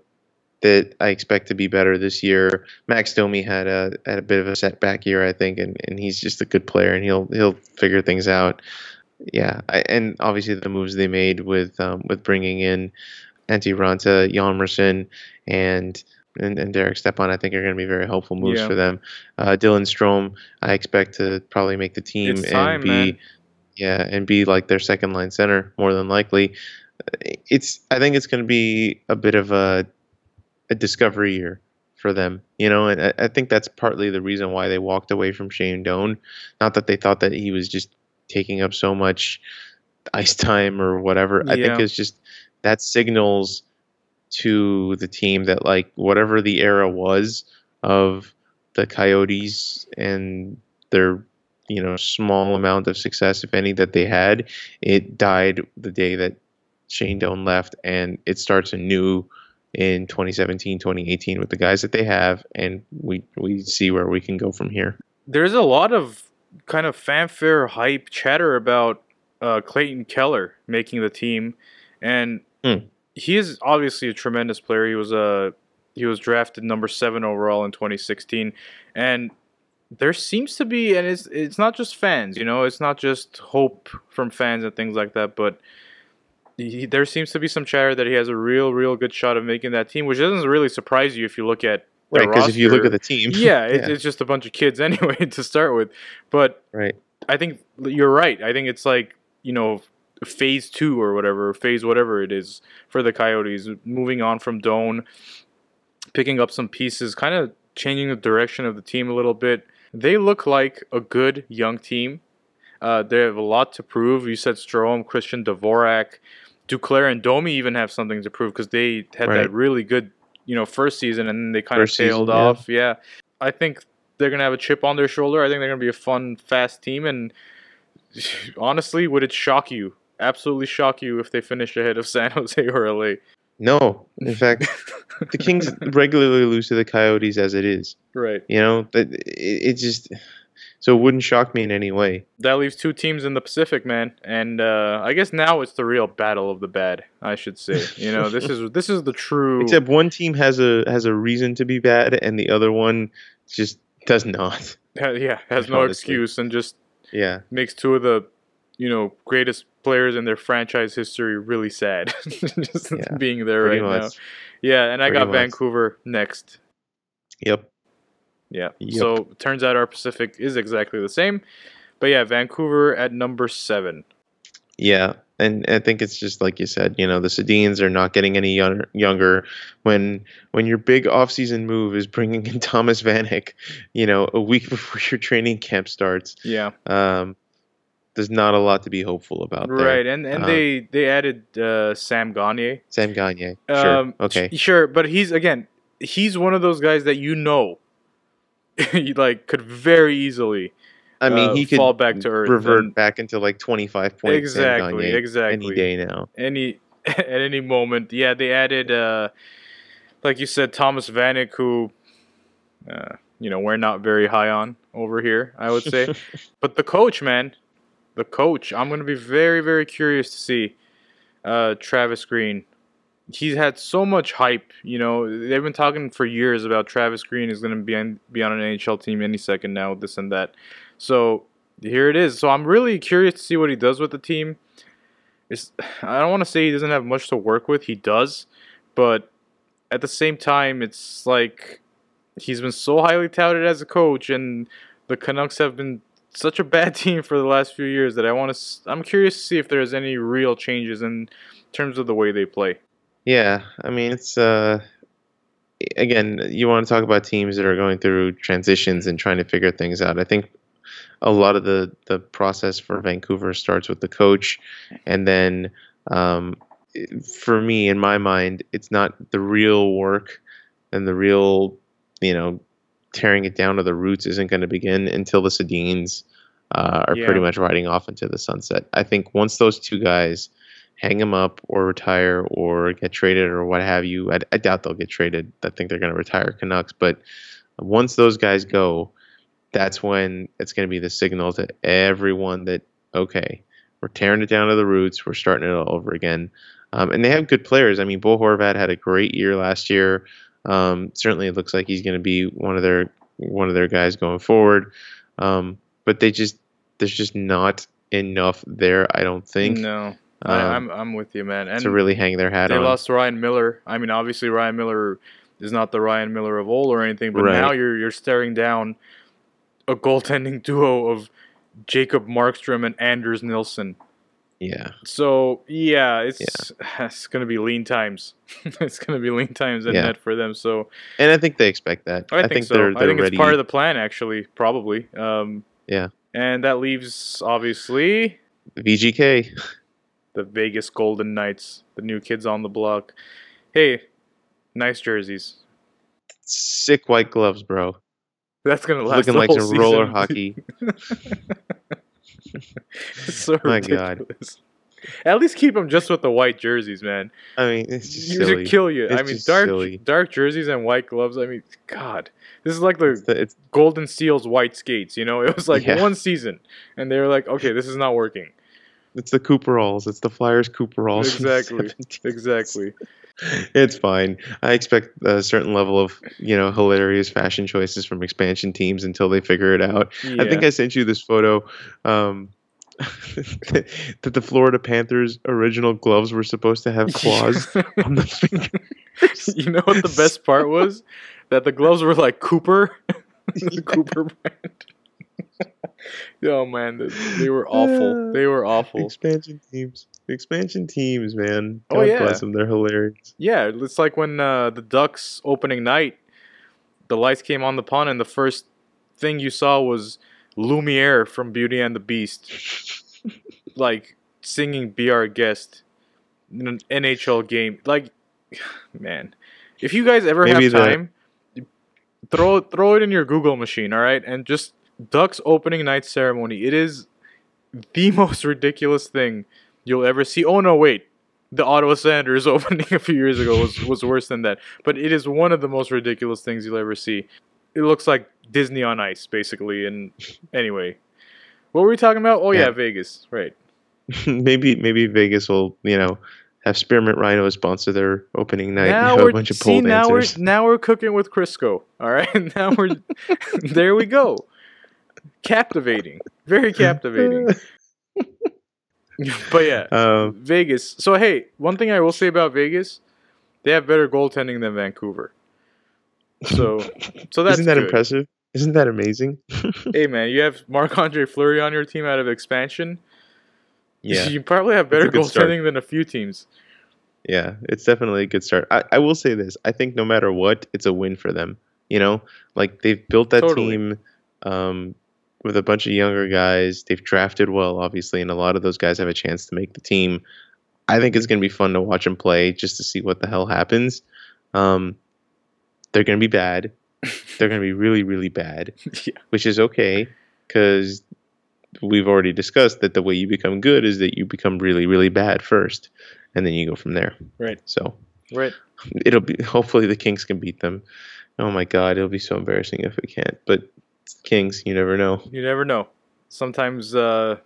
that I expect to be better this year. Max Domi had a had a bit of a setback year, I think, and, and he's just a good player, and he'll he'll figure things out. Yeah, I, and obviously the moves they made with um, with bringing in Antti Raanta, Hjalmarsson, and and, and Derek Stepan, I think are going to be very helpful moves Yeah. for them. Uh, Dylan Strome, I expect to probably make the team It's time, and be man. yeah, and be like their second line center more than likely. It's I think it's going to be a bit of a a discovery year for them, you know, and I, I think that's partly the reason why they walked away from Shane Doan. Not that they thought that he was just taking up so much ice time or whatever. I think it's just that signals to the team that like whatever the era was of the Coyotes and their you know small amount of success if any that they had it died the day that Shane Doan left and it starts anew in 2017 2018 with the guys that they have and we we see where we can go from here There's a lot of kind of fanfare, hype, chatter about uh, Clayton Keller making the team, and Hmm. he is obviously a tremendous player. He was a he was drafted number seven overall in 2016, and there seems to be, and it's it's not just fans, you know, it's not just hope from fans and things like that, but he, there seems to be some chatter that he has a real, real good shot of making that team, which doesn't really surprise you if you look at right because if you look at the team yeah, [laughs] it, it's just a bunch of kids [laughs] anyway to start with. But right I think you're right. I think it's like you know phase two or whatever, phase whatever it is for the Coyotes, moving on from Doan, picking up some pieces, kind of changing the direction of the team a little bit. They look like a good young team. Uh, they have a lot to prove. You said Strome, Christian Dvorak, Duclair, and Domi even have something to prove because they had Right. that really good, you know, first season and then they kind of First season, tailed yeah. off. Yeah, I think they're gonna have a chip on their shoulder. I think they're gonna be a fun, fast team. And [laughs] honestly, would it shock you? Absolutely shock you if they finish ahead of [laughs] San Jose or LA. no in fact [laughs] the kings regularly lose to the coyotes as it is right. you know it, it just so it wouldn't shock me in any way That leaves two teams in the Pacific, man. And uh, I guess now it's the real battle of the bad. I should say. You know, this is this is the true. Except one team has a has a reason to be bad, and the other one just does not. [laughs] yeah, has no Honestly. excuse and just Yeah, makes two of the, you know, greatest players in their franchise history really sad. [laughs] just Yeah, being there pretty right now. Yeah, and I Pretty got much. Vancouver next. Yep. Yeah. Yep. So turns out our Pacific is exactly the same. But yeah, Vancouver at number seven. Yeah, and I think it's just like you said. You know, the Sedins are not getting any young, younger. When when your big offseason move is bringing in [laughs] Thomas Vanek, you know, a week [laughs] before your training camp starts, Yeah. um, there's not a lot to be hopeful about there. Right. And and Uh, they they added uh, Sam Gagne. Sam Gagne. Sure. Um, okay. Sure, but he's again, he's one of those guys that you know, [laughs] like could very easily I mean, uh, he could fall back to earth. revert and back into like 25 points. Exactly, exactly. Any day now. Any [laughs] at any moment. Yeah, they added, uh, like you said, Thomas Vanek, who, uh, you know, we're not very high on over here. I would say, [laughs] but the coach, man, the coach. I'm gonna be very, very curious to see uh, Travis Green. He's had so much hype. You know, they've been talking for years about Travis Green is going to be on, be on an NHL team any second now, this and that. So here it is. So I'm really curious to see what he does with the team. It's, [sighs] I don't want to say he doesn't have much to work with. He does, but at the same time, it's like he's been so highly touted as a coach, and the Canucks have been such a bad [laughs] team for the last few years that I want to. I'm curious to see if there's any real changes in terms of the way they play. Yeah, I mean it's uh again, you want to talk about teams that are going through transitions and trying to figure things out. I think a lot of the the process for Vancouver starts with the coach and then um for me, in my mind, it's not the real work and the real, you know, tearing it down to the roots isn't going to begin until the Sedins uh, are Yeah. pretty much riding off into the sunset. I think once those two guys hang them up or retire or get traded or what have you, I, I doubt they'll get traded. I think they're going to retire Canucks. But once those guys go, that's when it's going to be the signal to everyone that, okay, we're tearing it down to the roots. We're starting it all over again. Um, and they have good players. I mean, Bo Horvat had a great year last year. Um, certainly, it looks like he's going to be one of their one of their guys going forward. Um, but they just there's just not enough there. I don't think No, I, um, I'm I'm with you, man. And to really hang their hat they on. lost Ryan Miller. I mean, obviously Ryan Miller is not the Ryan Miller of old or anything, but Right. now you're you're staring down a goaltending [laughs] duo of Jacob Markstrom and Anders Nilsson. yeah, So yeah, it's [sighs] it's gonna be lean times. [laughs] it's gonna be lean times in Yeah. net for them. So and I think they expect that. I, think, so. they're I they're think ready. it's part of the plan, actually, probably. Um, Yeah. And that leaves obviously VGK. [laughs] the Vegas Golden Knights, the new kids on the block. Hey, nice jerseys. Sick white gloves, bro. That's gonna last Looking like some roller hockey. [laughs] So My God. At least keep them just with the white jerseys, man. I mean, it's just You silly. kill you. I mean, dark silly. dark jerseys and white gloves. I mean, God, this is like the It's the- it's Golden Seals white skates. You know, it was like Yeah. one season, and they were like, okay, this is not working. It's the Cooperalls. It's the Flyers Cooperalls. Exactly. Exactly. It's fine. I expect a certain level of, you know, hilarious fashion choices from expansion teams until they figure it out. I think I sent you this photo um, [laughs] that the Florida Panthers original gloves were supposed to have claws [laughs] on the fingers. [laughs] you know what the best part was? That the gloves were like Cooper, the Cooper brand. [laughs] oh man, they were awful. [sighs] They were awful. Expansion teams. Expansion teams, man. Oh, yeah. bless them. They're hilarious. Yeah, it's like when uh, the Ducks opening night, the lights came on the pond, and the first thing you saw was Lumiere from Beauty and the Beast, [laughs] like singing "Be Our Guest" in an NHL game. Like, [sighs] man, if you guys ever Maybe have time, throw throw it in your Google machine, all right, and just Ducks opening night ceremony. It is the [laughs] most ridiculous thing you'll ever see. Oh no, wait the Ottawa Senators [laughs] opening a few years ago was, was worse than that. But it is one of the most ridiculous things you'll ever see. It looks like Disney on ice, basically. And anyway, what were we talking about? Oh yeah, Yeah. Vegas, right? [laughs] maybe maybe Vegas will, you know, have Spearmint Rhino sponsor their opening night and have we're a bunch of see pole now we're now we're cooking with Crisco. All right, now we're there. We go. Captivating, very captivating. but yeah, [laughs] Um, Vegas. So hey, one thing I will say about Vegas, they have better goaltending than Vancouver. So, [laughs] so that's isn't that good. impressive? Isn't that amazing? [laughs] Hey man, you have Marc Andre Fleury on your team out of expansion. yeah, you probably have better good start. goaltending than a few teams. yeah, it's definitely a good start. I, I will say this: I think no matter what, it's a win for them. You know, like they've built that Totally. team um, with a bunch of younger guys. They've drafted well, obviously, and a lot of those guys have a chance to make the team. I think it's going to be fun to watch them play just to see what the hell happens. Um, they're going to be bad. They're going to be really, really bad, [laughs] yeah. which is okay because we've already discussed that the way you become good is that you become really, really bad first, and then you go from there. Right. So Right. it'll be hopefully the Kings can beat them. Oh my God, it'll be so embarrassing if we can't. But Kings, you never know. You never know. Sometimes uh,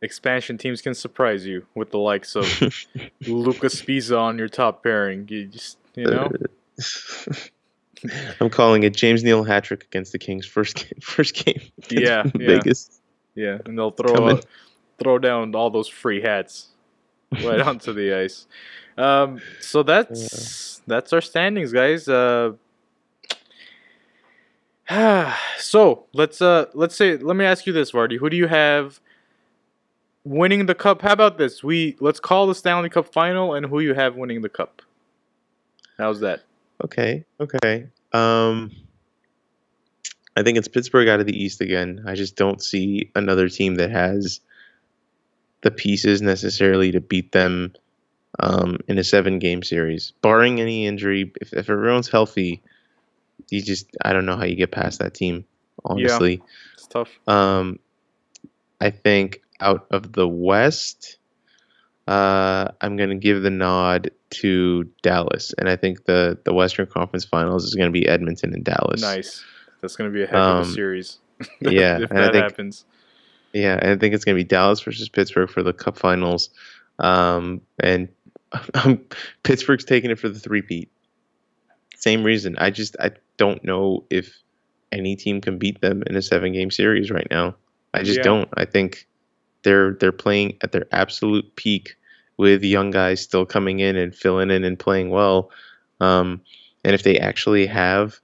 expansion teams can surprise you with the likes of [laughs] Lucas Sbisa on your top pairing. You just you know. [laughs] I'm calling it James Neal hat trick against the Kings first game, first game Yeah, yeah. Vegas. Yeah, and they'll throw out, throw down all those free hats right [laughs] onto the ice. Um, so that's that's our standings, guys. Uh, [sighs] so let's uh let's say let me ask you this, Vardy. Who do you have winning the cup? How about this? We let's call the Stanley Cup final and who you have winning the cup. How's that? Okay, okay. Um, I think it's Pittsburgh out of the East again. I just don't see another team that has the pieces necessarily to beat them um, in a seven game series, barring any injury. If, if everyone's healthy, you just I don't know how you get past that team. Honestly, yeah, It's tough. um, I think out of the West, uh, I'm going to give the nod to Dallas, and I think the the Western Conference Finals is going to be Edmonton and Dallas. Nice. That's gonna be a heck of a Um, series. [laughs] yeah, if that think- happens. Yeah, I think it's going to be Dallas versus Pittsburgh for the Cup Finals, um, and [laughs] um, Pittsburgh's taking it for the three-peat. Same reason. I just I don't know if any team can beat them in a seven-game series right now. I just Yeah. don't. I think they're they're playing at their absolute peak with young guys still coming in and filling in and playing well. Um, and if they actually have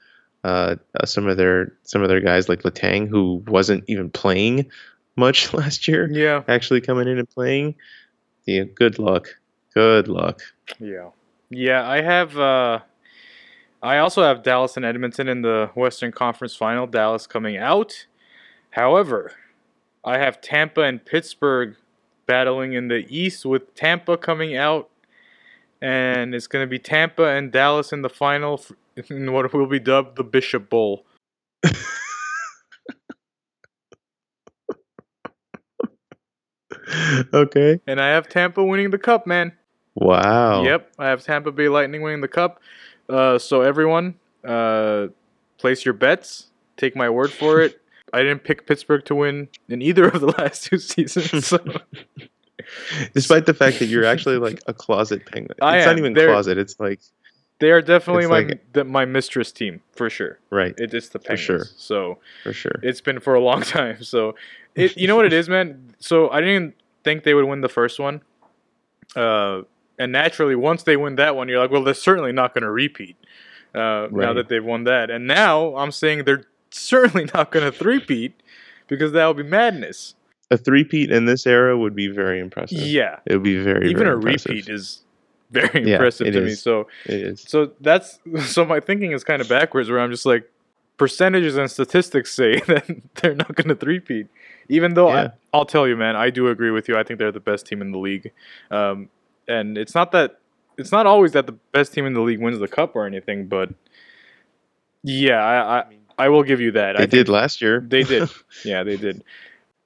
uh, uh, some of their some of their guys like Letang, who wasn't even playing [laughs] much [laughs] last year, Yeah. actually coming in and playing, yeah, good luck. Good luck. Yeah. Yeah, I have uh I also have Dallas and Edmonton in the Western Conference Final, Dallas coming out. However, I have Tampa and Pittsburgh battling in the East with Tampa coming out and it's going to be Tampa and Dallas in the final [laughs] in what will be dubbed the Bishop Bowl. [laughs] okay. And I have Tampa winning the cup, man. Wow. Yep, I have Tampa Bay Lightning winning the cup. Uh, so everyone, uh, place your bets. Take my word for it. [laughs] I didn't pick Pittsburgh to win in either of the [laughs] last two seasons. So [laughs] Despite the fact that you're actually like a closet penguin. It's I not even They're- closet. It's like they are definitely my like- the, my mistress team for sure. right It, it's the penguins. For sure. So for sure. it's been for a long time. So it, you know what it is, man. So I didn't think they would win the first one. Uh, and naturally, once they win that one, you're like, well, they're certainly not going to repeat. Uh, Now that they've won that, and now I'm saying they're [laughs] certainly not going to three-peat because that would be madness. A three-peat in this era would be very impressive. Yeah, It would be very impressive. even very a impressive. repeat is very Yeah, impressive to me. So It is. So that's [laughs] so my thinking is kind of backwards where I'm just like percentages and statistics say [laughs] that they're not going to threepeat. Even though Yeah. I, I'll tell you, man, I do agree with you. I think they're the best team in the league. Um, and it's not that it's not always that the best team in the league wins the cup or anything, but yeah, I I, I will give you that. They I did last year. They did. [laughs] yeah, they did.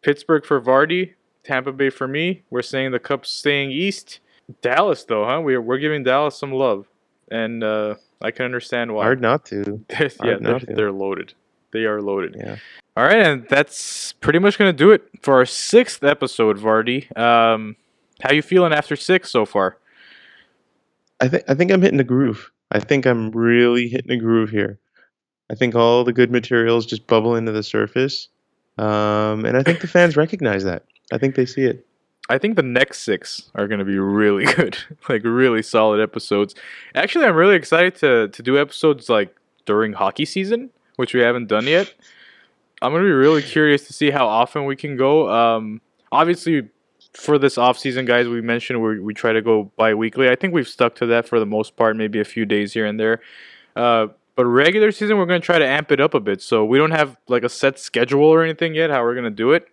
Pittsburgh for Vardy, Tampa Bay for me. We're saying the cup's staying east. Dallas though, huh? We're we're giving Dallas some love, and uh, I can understand why. Hard not to. [laughs] yeah, hard they're, not to. they're loaded. They are loaded. Yeah. All right, and that's pretty much gonna do it for our sixth episode, Vardy. Um, how you feeling after six so far? I think I think I'm hitting a groove. I think I'm really hitting a groove here. I think all the good materials just bubble into the surface, um, and I think the fans [laughs] recognize that. I think they see it. I think the next six are going to be really [laughs] good, like really solid episodes. Actually, I'm really excited to to do episodes like during hockey season, which we haven't done yet. I'm going to be really curious to see how often we can go. Um, obviously, for this off season, guys, we mentioned we we try to go bi-weekly. I think we've stuck to that for the most part, maybe a few days here and there. Uh, but regular season, we're going to try to amp it up a bit. So we don't have like a set schedule or anything yet. How we're going to do it.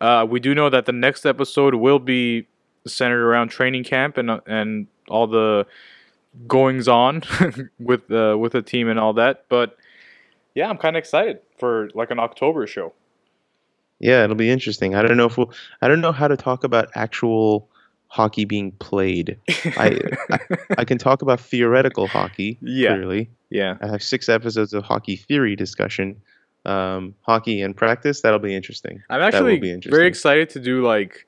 Uh, we do know that the next episode will be centered around training camp and uh, and all the goings on [laughs] with uh, with the team and all that. But yeah, I'm kind of excited for like an October show. Yeah, it'll be interesting. I don't know if we'll. I don't know how to talk about actual hockey being played. I I can talk about theoretical hockey. [laughs] Yeah. Clearly, yeah, I have six episodes of hockey theory discussion. Um, hockey and practice. That'll be interesting. I'm actually be interesting. very excited to do like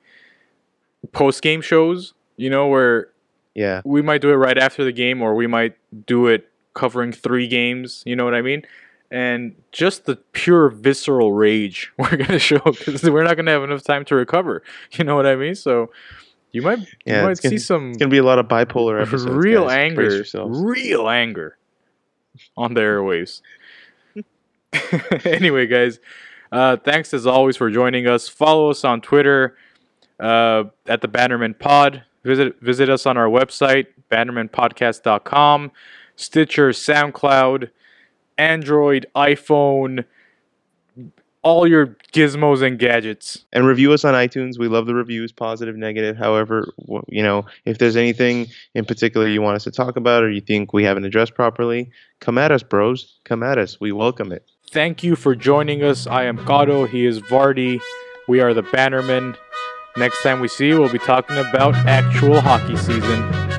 post game shows. You know, where Yeah. we might do it right after the game, or we might do it covering three games. You know what I mean? And just the pure visceral rage [laughs] we're gonna show because we're not gonna have enough time to recover. [laughs] You know what I mean? So you might Yeah, you might gonna- see some It's gonna be a lot of bipolar episodes. real guys. Anger, real anger on the airwaves. [laughs] anyway, guys, uh, thanks as always for joining us. Follow us on Twitter uh, at the Bannerman Pod. Visit visit us on our website bannermanpodcast.com, Stitcher, SoundCloud, Android, iPhone, all your gizmos and gadgets. and review us on iTunes. We love the reviews, positive, negative. However, you know, if there's anything in particular you want us to talk about or you think we haven't addressed properly, come at us, bros. Come at us. We welcome it. Thank you for joining us. I am Gato. He is Vardy. We are the Bannermen. Next time we see you, we'll be talking about actual hockey season.